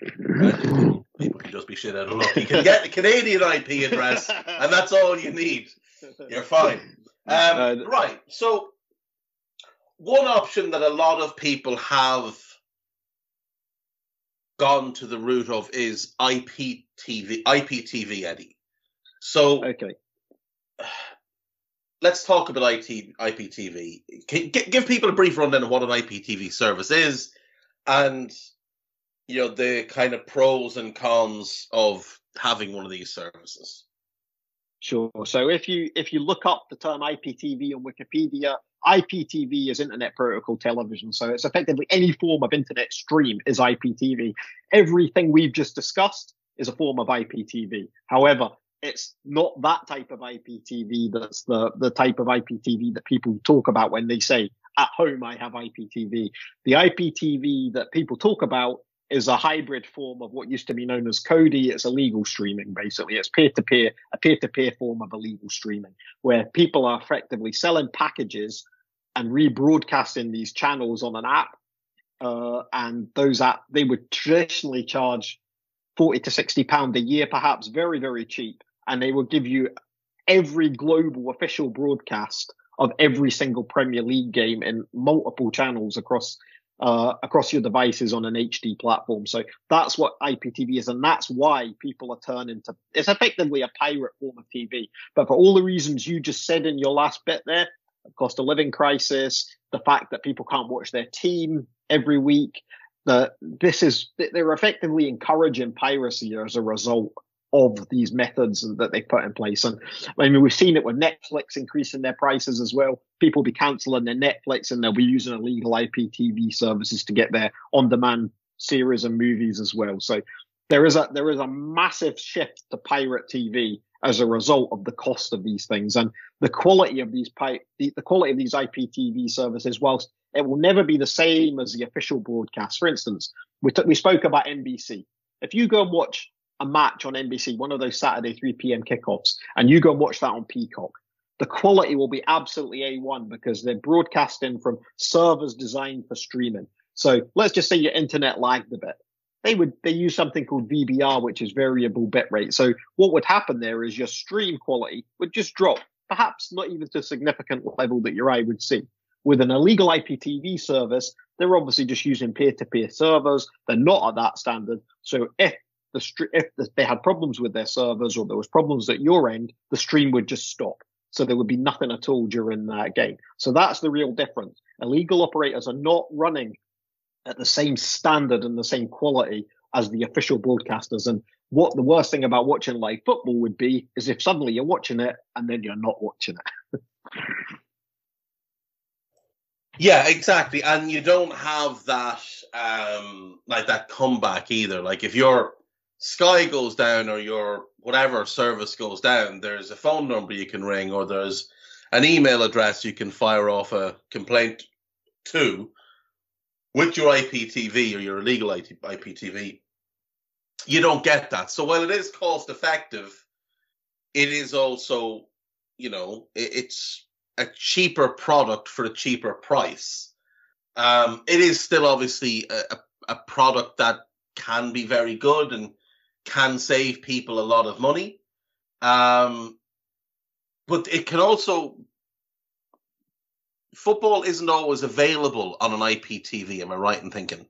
People can just be shit out of luck. You can get the Canadian IP address, and that's all you need. You're fine. Um, uh, right. So, one option that a lot of people have gone to the root of is IPTV, IPTV, Eddie. So, okay. Let's talk about IT, IPTV. Give people a brief rundown of what an IPTV service is, and you know the kind of pros and cons of having one of these services. Sure. So if you if you look up the term IPTV on Wikipedia, IPTV is Internet Protocol Television. So it's effectively any form of internet stream is IPTV. Everything we've just discussed is a form of IPTV. However, it's not that type of IPTV that's the, the type of IPTV that people talk about when they say, at home I have IPTV. The IPTV that people talk about is a hybrid form of what used to be known as Kodi. It's illegal streaming, basically. It's peer to peer, a peer to peer form of illegal streaming, where people are effectively selling packages and rebroadcasting these channels on an app. Uh, and those app, they would traditionally charge 40 to 60 pound a year, perhaps very, very cheap. And they will give you every global official broadcast of every single Premier League game in multiple channels across uh, across your devices on an HD platform. So that's what IPTV is, and that's why people are turning to. It's effectively a pirate form of TV, but for all the reasons you just said in your last bit there, the cost of living crisis, the fact that people can't watch their team every week, that this is they're effectively encouraging piracy as a result of these methods that they've put in place. And I mean, we've seen it with Netflix increasing their prices as well. People be cancelling their Netflix and they'll be using illegal IPTV services to get their on-demand series and movies as well. So there is a there is a massive shift to pirate TV as a result of the cost of these things and the quality of these pi- the, the quality of these IPTV services. Whilst it will never be the same as the official broadcast. For instance, we t- we spoke about NBC. If you go and watch a match on NBC, one of those Saturday 3 p.m. kickoffs, and you go and watch that on Peacock, the quality will be absolutely A1 because they're broadcasting from servers designed for streaming. So let's just say your internet lagged a bit. They would they use something called VBR, which is variable bit rate. So what would happen there is your stream quality would just drop, perhaps not even to a significant level that your eye would see. With an illegal IPTV service, they're obviously just using peer-to-peer servers. They're not at that standard. So if the if they had problems with their servers or there was problems at your end, the stream would just stop. So there would be nothing at all during that game. So that's the real difference. Illegal operators are not running at the same standard and the same quality as the official broadcasters. And what the worst thing about watching live football would be is if suddenly you're watching it and then you're not watching it. yeah, exactly. And you don't have that um like that comeback either. Like if your Sky goes down or your whatever service goes down, there's a phone number you can ring or there's an email address you can fire off a complaint to with your IPTV or your illegal IPTV, you don't get that. So while it is cost effective, it is also, you know, it's a cheaper product for a cheaper price. Um, it is still obviously a, a product that can be very good and can save people a lot of money. Um, but it can also football isn't always available on an IPTV. Am I right in thinking?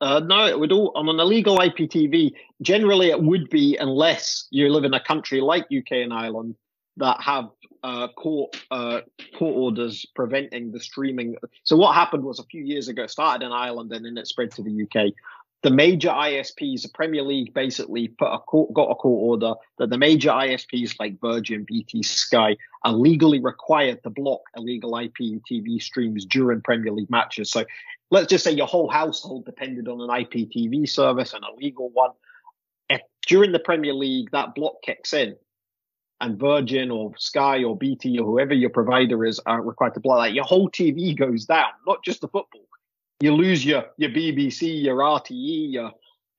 Uh, no, it would all on an illegal IPTV. Generally, it would be unless you live in a country like UK and Ireland that have uh, court uh, court orders preventing the streaming. So what happened was a few years ago, it started in Ireland and then it spread to the UK the major ISPs, the Premier League basically put a court, got a court order that the major ISPs like Virgin, BT, Sky are legally required to block illegal IPTV streams during Premier League matches. So let's just say your whole household depended on an IPTV service, an illegal one. If during the Premier League that block kicks in, and Virgin or Sky or BT or whoever your provider is are required to block that, your whole TV goes down, not just the football you lose your your BBC, your RTE, your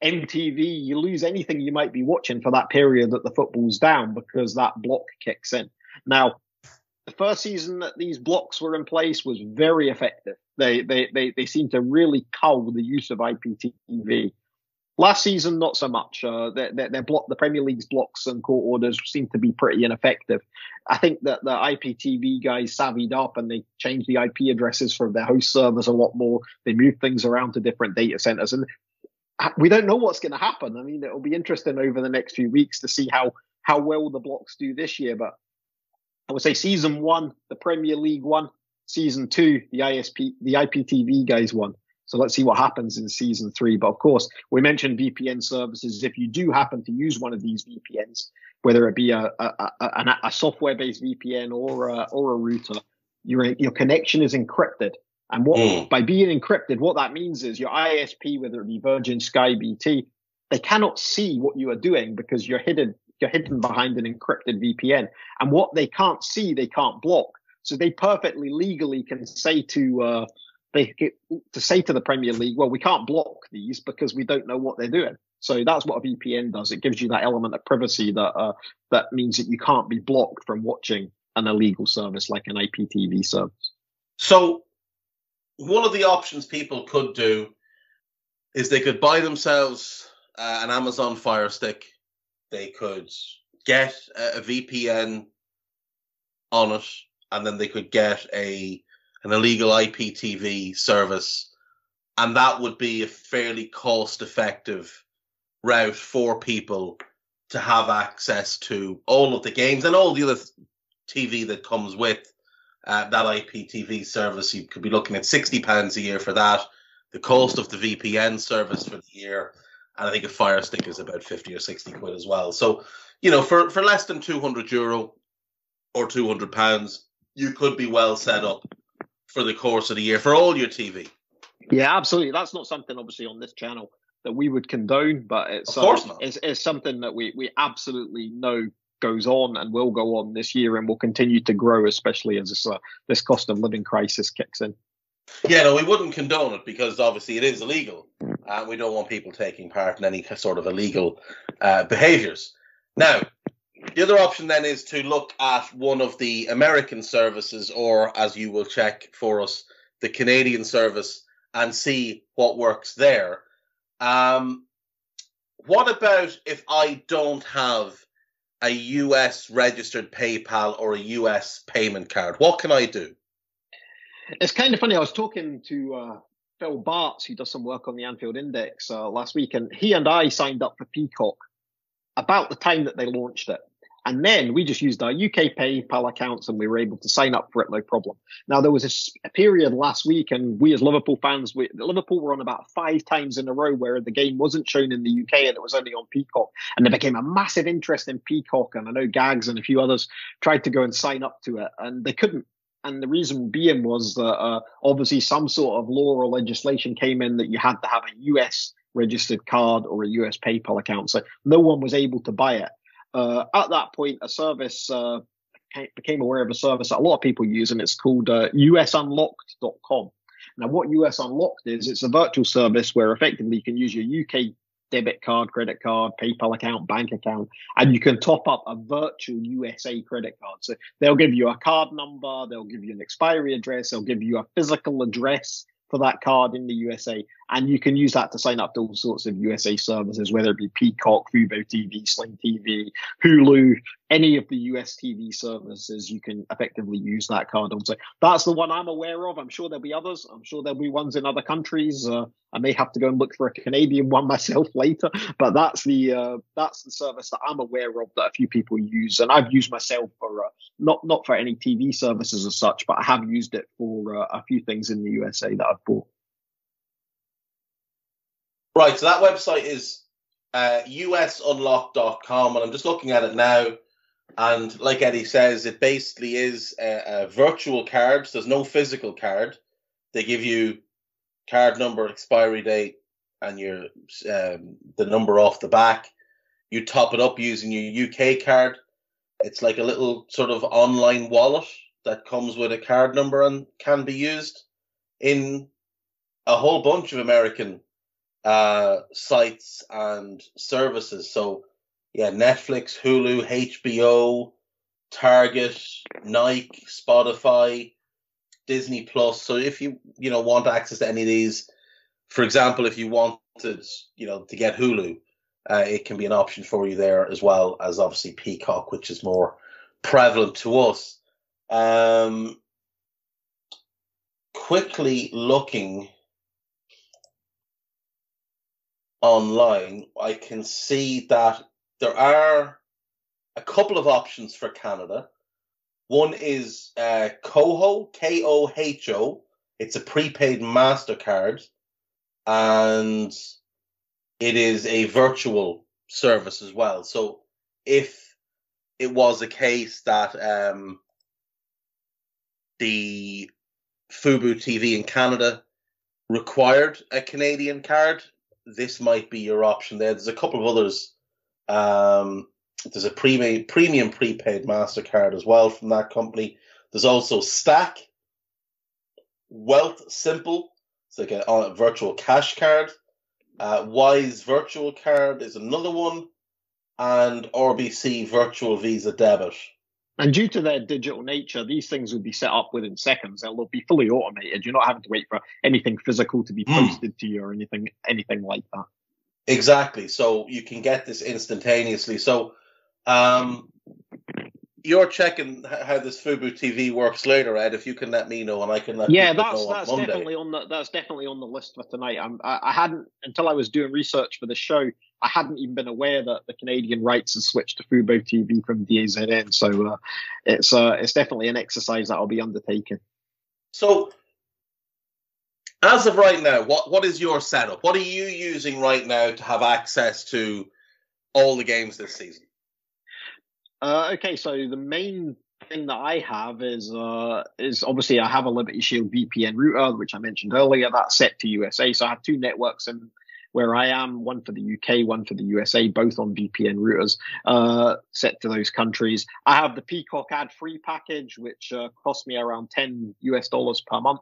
MTV. You lose anything you might be watching for that period that the football's down because that block kicks in. Now, the first season that these blocks were in place was very effective. They they they they seem to really cull the use of IPTV Last season, not so much. Uh, block, the Premier League's blocks and court orders seem to be pretty ineffective. I think that the IPTV guys savvied up and they changed the IP addresses for their host servers a lot more. They moved things around to different data centers, and we don't know what's going to happen. I mean, it'll be interesting over the next few weeks to see how how well the blocks do this year. But I would say season one, the Premier League won. Season two, the ISP, the IPTV guys won. So let's see what happens in season three. But of course, we mentioned VPN services. If you do happen to use one of these VPNs, whether it be a, a, a, a software-based VPN or a, or a router, your your connection is encrypted. And what mm. by being encrypted, what that means is your ISP, whether it be Virgin, Sky, BT, they cannot see what you are doing because you're hidden you're hidden behind an encrypted VPN. And what they can't see, they can't block. So they perfectly legally can say to uh, they get to say to the Premier League, well, we can't block these because we don't know what they're doing. So that's what a VPN does. It gives you that element of privacy that uh, that means that you can't be blocked from watching an illegal service like an IPTV service. So one of the options people could do is they could buy themselves uh, an Amazon Fire Stick. They could get a, a VPN on it, and then they could get a an illegal IPTV service, and that would be a fairly cost effective route for people to have access to all of the games and all the other TV that comes with uh, that IPTV service. You could be looking at sixty pounds a year for that. The cost of the VPN service for the year, and I think a Fire Stick is about fifty or sixty quid as well. So, you know, for for less than two hundred euro or two hundred pounds, you could be well set up for the course of the year for all your TV. Yeah, absolutely. That's not something obviously on this channel that we would condone, but it's of course uh, not. It's, it's something that we we absolutely know goes on and will go on this year and will continue to grow, especially as this uh, this cost of living crisis kicks in. Yeah, no, we wouldn't condone it because obviously it is illegal, and we don't want people taking part in any sort of illegal uh, behaviours. Now, the other option then is to look at one of the American services, or as you will check for us, the Canadian service, and see what works there. Um, what about if I don't have a US registered PayPal or a US payment card? What can I do? It's kind of funny. I was talking to uh, Phil Bartz, who does some work on the Anfield Index uh, last week, and he and I signed up for Peacock about the time that they launched it. And then we just used our UK PayPal accounts and we were able to sign up for it no problem. Now, there was a, a period last week, and we as Liverpool fans, we, Liverpool were on about five times in a row where the game wasn't shown in the UK and it was only on Peacock. And there became a massive interest in Peacock. And I know Gags and a few others tried to go and sign up to it and they couldn't and the reason being was that uh, obviously some sort of law or legislation came in that you had to have a US registered card or a US PayPal account. So no one was able to buy it. Uh, at that point, a service uh, became aware of a service that a lot of people use, and it's called uh, usunlocked.com. Now, what US Unlocked is, it's a virtual service where effectively you can use your UK debit card, credit card, PayPal account, bank account, and you can top up a virtual USA credit card. So they'll give you a card number, they'll give you an expiry address, they'll give you a physical address for that card in the USA, and you can use that to sign up to all sorts of USA services, whether it be Peacock, Fubo TV, Sling TV, Hulu, any of the US TV services. You can effectively use that card on. So that's the one I'm aware of. I'm sure there'll be others. I'm sure there'll be ones in other countries. Uh, I may have to go and look for a Canadian one myself later, but that's the uh, that's the service that I'm aware of that a few people use, and I've used myself for uh, not not for any TV services as such, but I have used it for uh, a few things in the USA that I've bought. Right, so that website is uh, usunlock.com, and I'm just looking at it now. And like Eddie says, it basically is a, a virtual card. There's no physical card. They give you card number, expiry date, and your um, the number off the back. You top it up using your UK card. It's like a little sort of online wallet that comes with a card number and can be used in a whole bunch of American uh, sites and services. So, yeah, Netflix, Hulu, HBO, Target, Nike, Spotify, Disney Plus. So, if you you know want access to any of these, for example, if you wanted you know to get Hulu, uh, it can be an option for you there as well as obviously Peacock, which is more prevalent to us. Um, quickly looking online, I can see that there are a couple of options for Canada. One is uh, Koho, K O H O. It's a prepaid MasterCard, and it is a virtual service as well. So if it was a case that um, the Fubo TV in Canada required a Canadian card, this might be your option there. There's a couple of others. Um, there's a premium premium prepaid Mastercard as well from that company. There's also Stack, Wealthsimple, it's like a, a virtual cash card. Uh, Wise Virtual Card is another one, and RBC Virtual Visa Debit. And due to their digital nature, these things will be set up within seconds. They'll be fully automated. You're not having to wait for anything physical to be hmm. posted mm. to you or anything anything like that. Exactly. So you can get this instantaneously. So um, you're checking how this Fubo TV works later, Ed. If you can let me know, and I can let you know. yeah, that's that's definitely on the that's definitely on the list for tonight. I'm, I, I hadn't until I was doing research for the show. I hadn't even been aware that the Canadian rights had switched to Fubo TV from DAZN. So uh, it's uh, it's definitely an exercise that I'll be undertaking. So, as of right now, what what is your setup? What are you using right now to have access to all the games this season? Uh, okay, so the main thing that I have is uh, is obviously I have a Liberty Shield VPN router, which I mentioned earlier. That's set to USA, so I have two networks and where I am, one for the UK, one for the USA, both on VPN routers uh, set to those countries. I have the Peacock ad free package, which uh, costs me around 10 US dollars per month.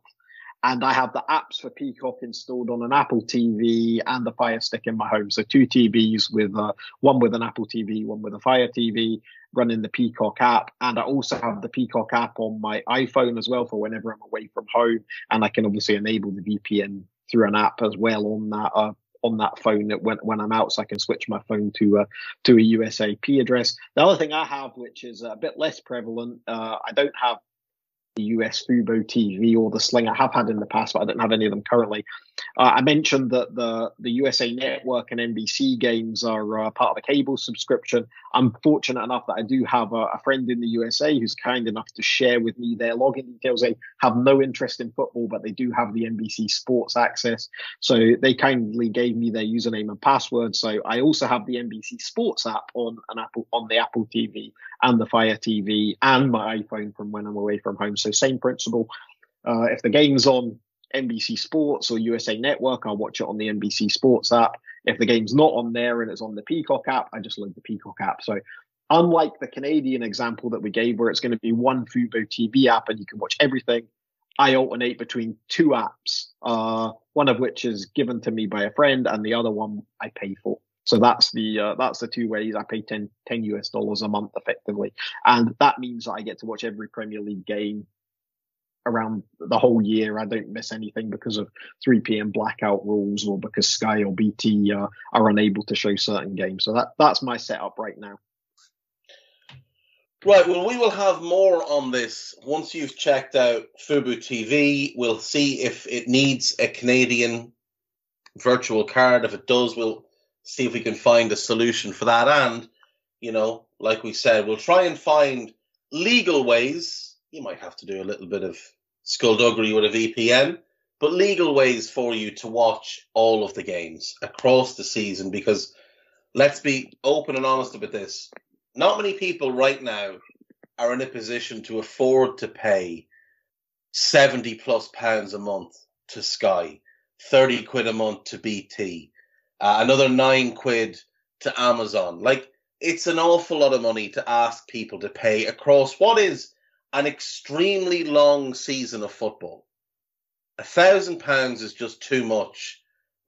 And I have the apps for Peacock installed on an Apple TV and the Fire Stick in my home. So two TVs with uh, one with an Apple TV, one with a Fire TV, running the Peacock app. And I also have the Peacock app on my iPhone as well for whenever I'm away from home. And I can obviously enable the VPN through an app as well on that uh, on that phone when when I'm out, so I can switch my phone to uh, to a USAP address. The other thing I have, which is a bit less prevalent, uh, I don't have the US Fubo TV or the Sling. I have had in the past, but I don't have any of them currently. Uh, I mentioned that the the USA Network and NBC games are uh, part of a cable subscription. I'm fortunate enough that I do have a, a, friend in the USA who's kind enough to share with me their login details. They have no interest in football, but they do have the NBC Sports access. So they kindly gave me their username and password. So I also have the NBC Sports app on an Apple on the Apple TV and the Fire TV and my iPhone from when I'm away from home. So same principle. Uh, if the game's on NBC Sports or USA Network, I'll watch it on the NBC Sports app. If the game's not on there and it's on the Peacock app, I just load the Peacock app. So unlike the Canadian example that we gave, where it's going to be one Fubo TV app and you can watch everything, I alternate between two apps, uh, one of which is given to me by a friend, and the other one I pay for. So that's the uh, that's the two ways I pay 10, 10 US dollars a month effectively, and that means that I get to watch every Premier League game around the whole year. I don't miss anything because of 3 p.m. blackout rules or because Sky or BT uh, are unable to show certain games. So that that's my setup right now. Right. Well, we will have more on this once you've checked out Fubo TV. We'll see if it needs a Canadian virtual card. If it does, we'll see if we can find a solution for that. And, you know, like we said, we'll try and find legal ways. You might have to do a little bit of skullduggery with a VPN, but legal ways for you to watch all of the games across the season because let's be open and honest about this. Not many people right now are in a position to afford to pay 70 plus pounds a month to Sky, 30 quid a month to BT, uh, another nine quid to Amazon. Like, it's an awful lot of money to ask people to pay across what is an extremely long season of football. A thousand pounds is just too much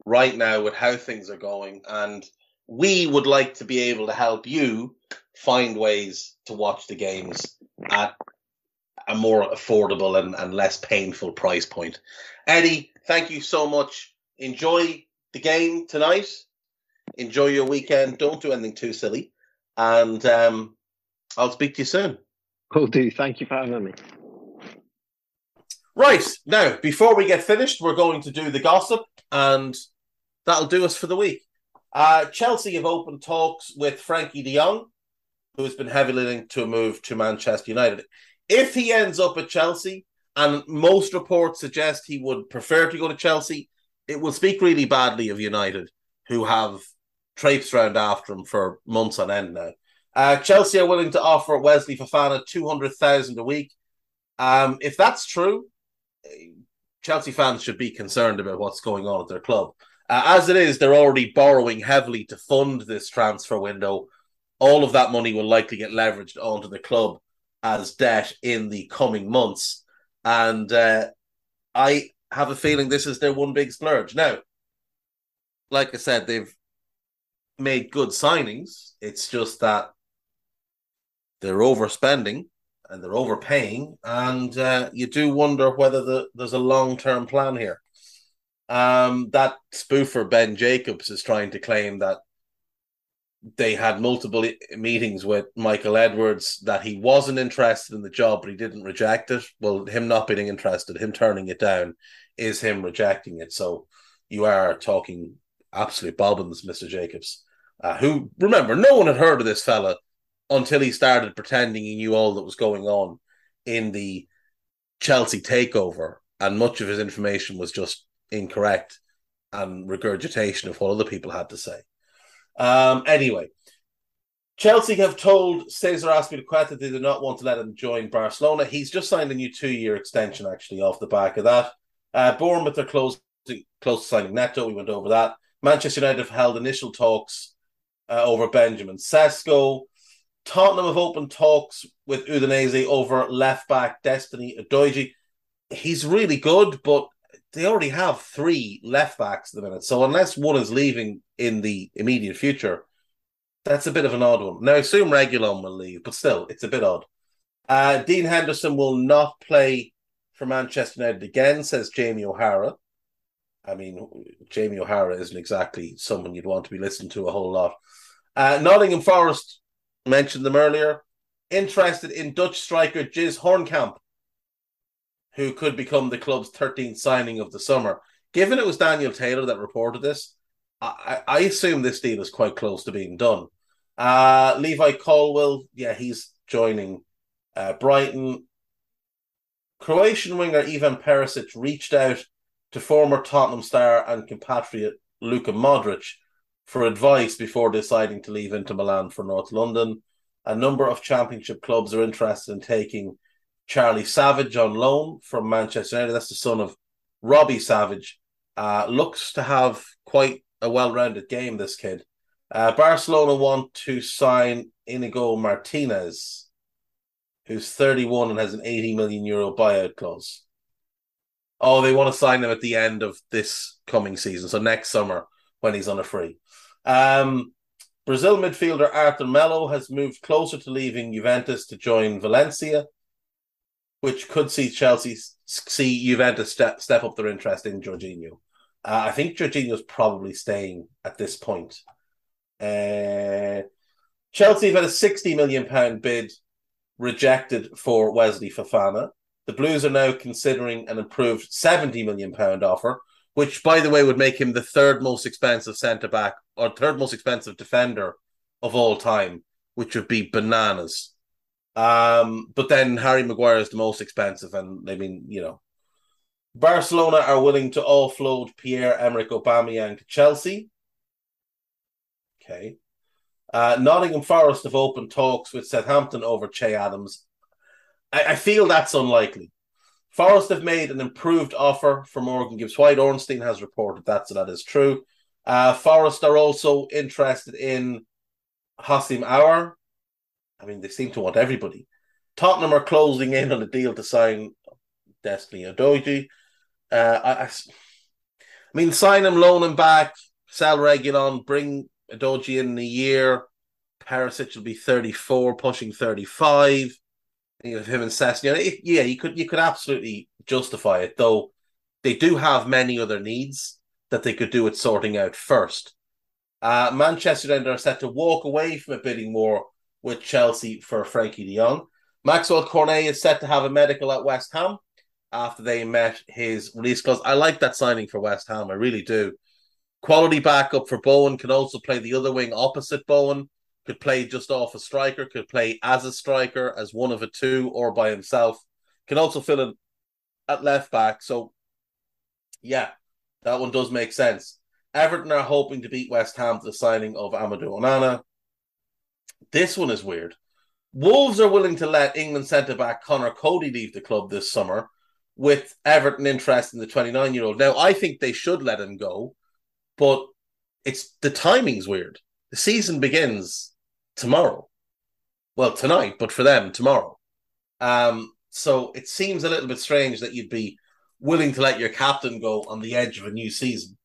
right now with how things are going. And we would like to be able to help you find ways to watch the games at a more affordable and, and less painful price point. Eddie, thank you so much. Enjoy the game tonight. Enjoy your weekend. Don't do anything too silly. And um, I'll speak to you soon. Will do. Thank you for having me. Right. Now, before we get finished, we're going to do the gossip, and that'll do us for the week. Uh, Chelsea have opened talks with Frenkie de Jong, who has been heavily linked to a move to Manchester United. If he ends up at Chelsea, and most reports suggest he would prefer to go to Chelsea, it will speak really badly of United, who have traipsed around after him for months on end now. Uh, Chelsea are willing to offer Wesley Fofana two hundred thousand a week. Um, if that's true, Chelsea fans should be concerned about what's going on at their club. Uh, as it is, they're already borrowing heavily to fund this transfer window. All of that money will likely get leveraged onto the club as debt in the coming months. And uh, I have a feeling this is their one big splurge. Now, like I said, they've made good signings. It's just that they're overspending and they're overpaying, and uh, you do wonder whether the, there's a long term plan here. Um, that spoofer Ben Jacobs is trying to claim that they had multiple meetings with Michael Edwards that he wasn't interested in the job, but he didn't reject it. Well, him not being interested, him turning it down, is him rejecting it. So you are talking absolute bobbins, Mr. Jacobs. Uh, who remember, no one had heard of this fella until he started pretending he knew all that was going on in the Chelsea takeover, and much of his information was just incorrect and regurgitation of what other people had to say. Um, anyway, Chelsea have told Cesar Azpilicueta they do not want to let him join Barcelona. He's just signed a new two-year extension, actually, off the back of that. Uh, Bournemouth are close to, close to signing Neto. We went over that. Manchester United have held initial talks uh, over Benjamin Sesko. Tottenham have opened talks with Udinese over left back Destiny Udogie. He's really good, but they already have three left backs at the minute. So unless one is leaving in the immediate future, that's a bit of an odd one. Now, I assume Reguilón will leave, but still, it's a bit odd. Uh, Dean Henderson will not play for Manchester United again, says Jamie O'Hara. I mean, Jamie O'Hara isn't exactly someone you'd want to be listening to a whole lot. Uh, Nottingham Forest mentioned them earlier. Interested in Dutch striker Jizz Hornkamp, who could become the club's 13th signing of the summer. Given it was Daniel Taylor that reported this, I, I assume this deal is quite close to being done. Uh, Levi Colwill, yeah, he's joining uh, Brighton. Croatian winger Ivan Perisic reached out to former Tottenham star and compatriot Luka Modric for advice before deciding to leave Inter Milan for North London. A number of championship clubs are interested in taking Charlie Savage on loan from Manchester United. That's the son of Robbie Savage. Uh, looks to have quite a well-rounded game. This kid. Uh, Barcelona want to sign Inigo Martinez, who's 31 and has an 80 million euro buyout clause. Oh, they want to sign him at the end of this coming season, so next summer when he's on a free. Um, Brazil midfielder Arthur Melo has moved closer to leaving Juventus to join Valencia, which could see Chelsea see Juventus step, step up their interest in Jorginho. Uh, I think Jorginho's probably staying at this point. Uh, Chelsea have had a sixty million pound bid rejected for Wesley Fofana. The Blues are now considering an improved seventy million pound offer, which, by the way, would make him the third most expensive centre back or third most expensive defender of all time, which would be bananas. Um, but then Harry Maguire is the most expensive, and I mean, you know, Barcelona are willing to offload Pierre Emerick Aubameyang to Chelsea. Okay. Uh, Nottingham Forest have opened talks with Southampton over Che Adams. I, I, feel that's unlikely. Forest have made an improved offer for Morgan Gibbs White. Ornstein has reported that, so that is true. Uh, Forest are also interested in Houssem Aouar. I mean, they seem to want everybody. Tottenham are closing in on a deal to sign Destiny Udogie. Uh, I, I, I, mean, sign him, loan him back, sell Reguilón, bring Udogie in a year. Perisic will be 34, pushing 35. You know, him and Sessegnon, yeah, you could you could absolutely justify it, though they do have many other needs that they could do with sorting out first. Uh, Manchester United are set to walk away from a bidding war with Chelsea for Frenkie de Jong. Maxwell Cornet is set to have a medical at West Ham after they met his release clause. I like that signing for West Ham. I really do. Quality backup for Bowen can also play the other wing opposite Bowen. Could play just off a striker. Could play as a striker, as one of a two, or by himself. Can also fill in at left back. So, yeah, that one does make sense. Everton are hoping to beat West Ham to the signing of Amadou Onana. This one is weird. Wolves are willing to let England centre back Conor Coady leave the club this summer with Everton interest in the 29 year old. Now, I think they should let him go, but it's the timing's weird. The season begins tomorrow. Well, tonight, but for them, tomorrow. Um, so it seems a little bit strange that you'd be willing to let your captain go on the edge of a new season.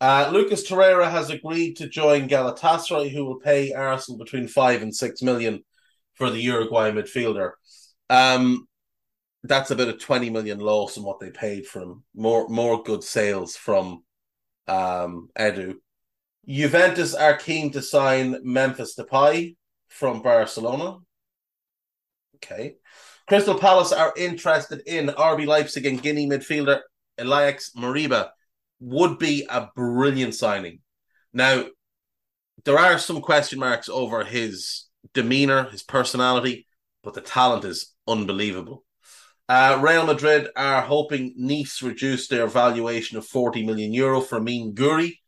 Uh, Lucas Torreira has agreed to join Galatasaray, who will pay Arsenal between five and six million for the Uruguay midfielder. Um, that's about a 20 million loss in what they paid for him. More more good sales from um, Edu. Juventus are keen to sign Memphis Depay from Barcelona. Okay. Crystal Palace are interested in RB Leipzig and Guinea midfielder Ilaix Moriba. Would be a brilliant signing. Now, there are some question marks over his demeanor, his personality, but the talent is unbelievable. Uh, Real Madrid are hoping Nice reduce their valuation of 40 million euro for Amine Gouiri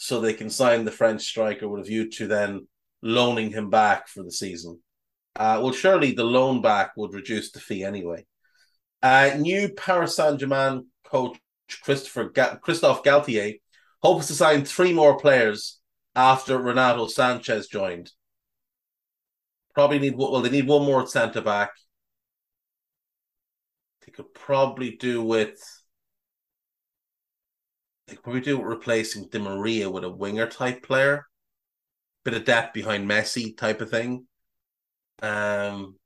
so they can sign the French striker with a view to then loaning him back for the season. Uh, well, surely the loan back would reduce the fee anyway. Uh, new Paris Saint Germain coach Christopher Ga- Christophe Galtier hopes to sign three more players after Renato Sanches joined. Probably need well, they need one more centre back they could probably do with they could do replacing Di Maria with a winger type player. Bit of depth behind Messi type of thing. Um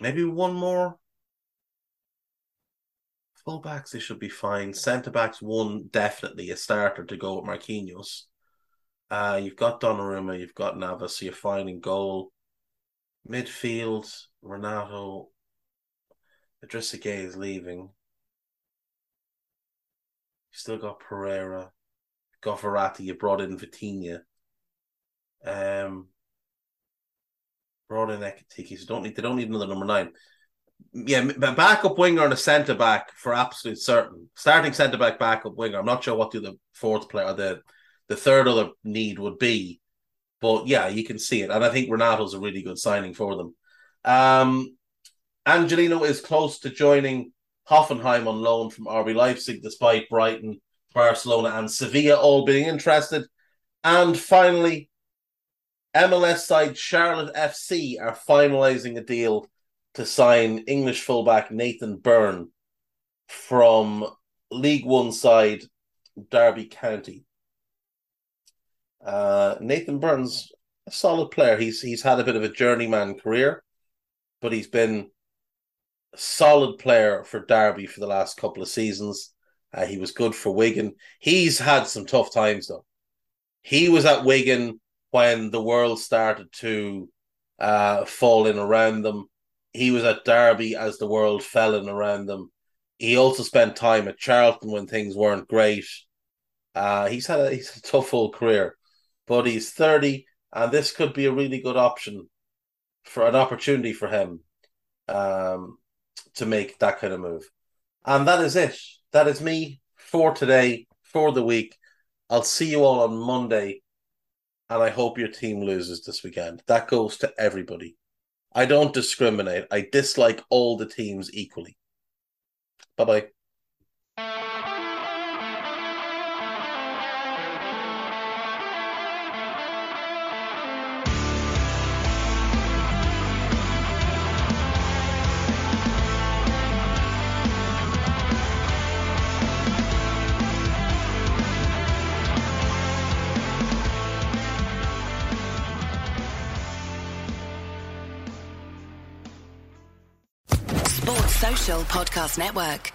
maybe one more. Fullbacks, they should be fine. Centre backs, one definitely a starter to go with Marquinhos. Uh, you've got Donnarumma, you've got Navas, so you're fine in goal. Midfield, Renato, Idrissa Gueye is leaving. Still got Pereira, got Verratti, you brought in Vitinha. Um, brought in Ekitike, so don't need they don't need another number nine yeah, backup winger and a centre back for absolute certain. Starting centre back, backup winger. I'm not sure what the fourth player, the the third other need would be, but yeah, you can see it. And I think Renato's a really good signing for them. Um, Angelino is close to joining Hoffenheim on loan from RB Leipzig, despite Brighton, Barcelona, and Sevilla all being interested. And finally, MLS side Charlotte FC are finalising a deal to sign English fullback Nathan Byrne from League One side Derby County. Uh, Nathan Byrne's a solid player. He's he's had a bit of a journeyman career, but he's been solid player for Derby for the last couple of seasons. Uh, he was good for Wigan. He's had some tough times though. He was at Wigan when the world started to uh, fall in around them he was at Derby as the world fell in around them. He also spent time at Charlton when things weren't great. Uh, he's had a he's a tough old career, but he's thirty, and this could be a really good option for an opportunity for him um, to make that kind of move. And that is it. That is me for today, for the week. I'll see you all on Monday, and I hope your team loses this weekend. That goes to everybody. I don't discriminate. I dislike all the teams equally. Bye bye. Podcast Network.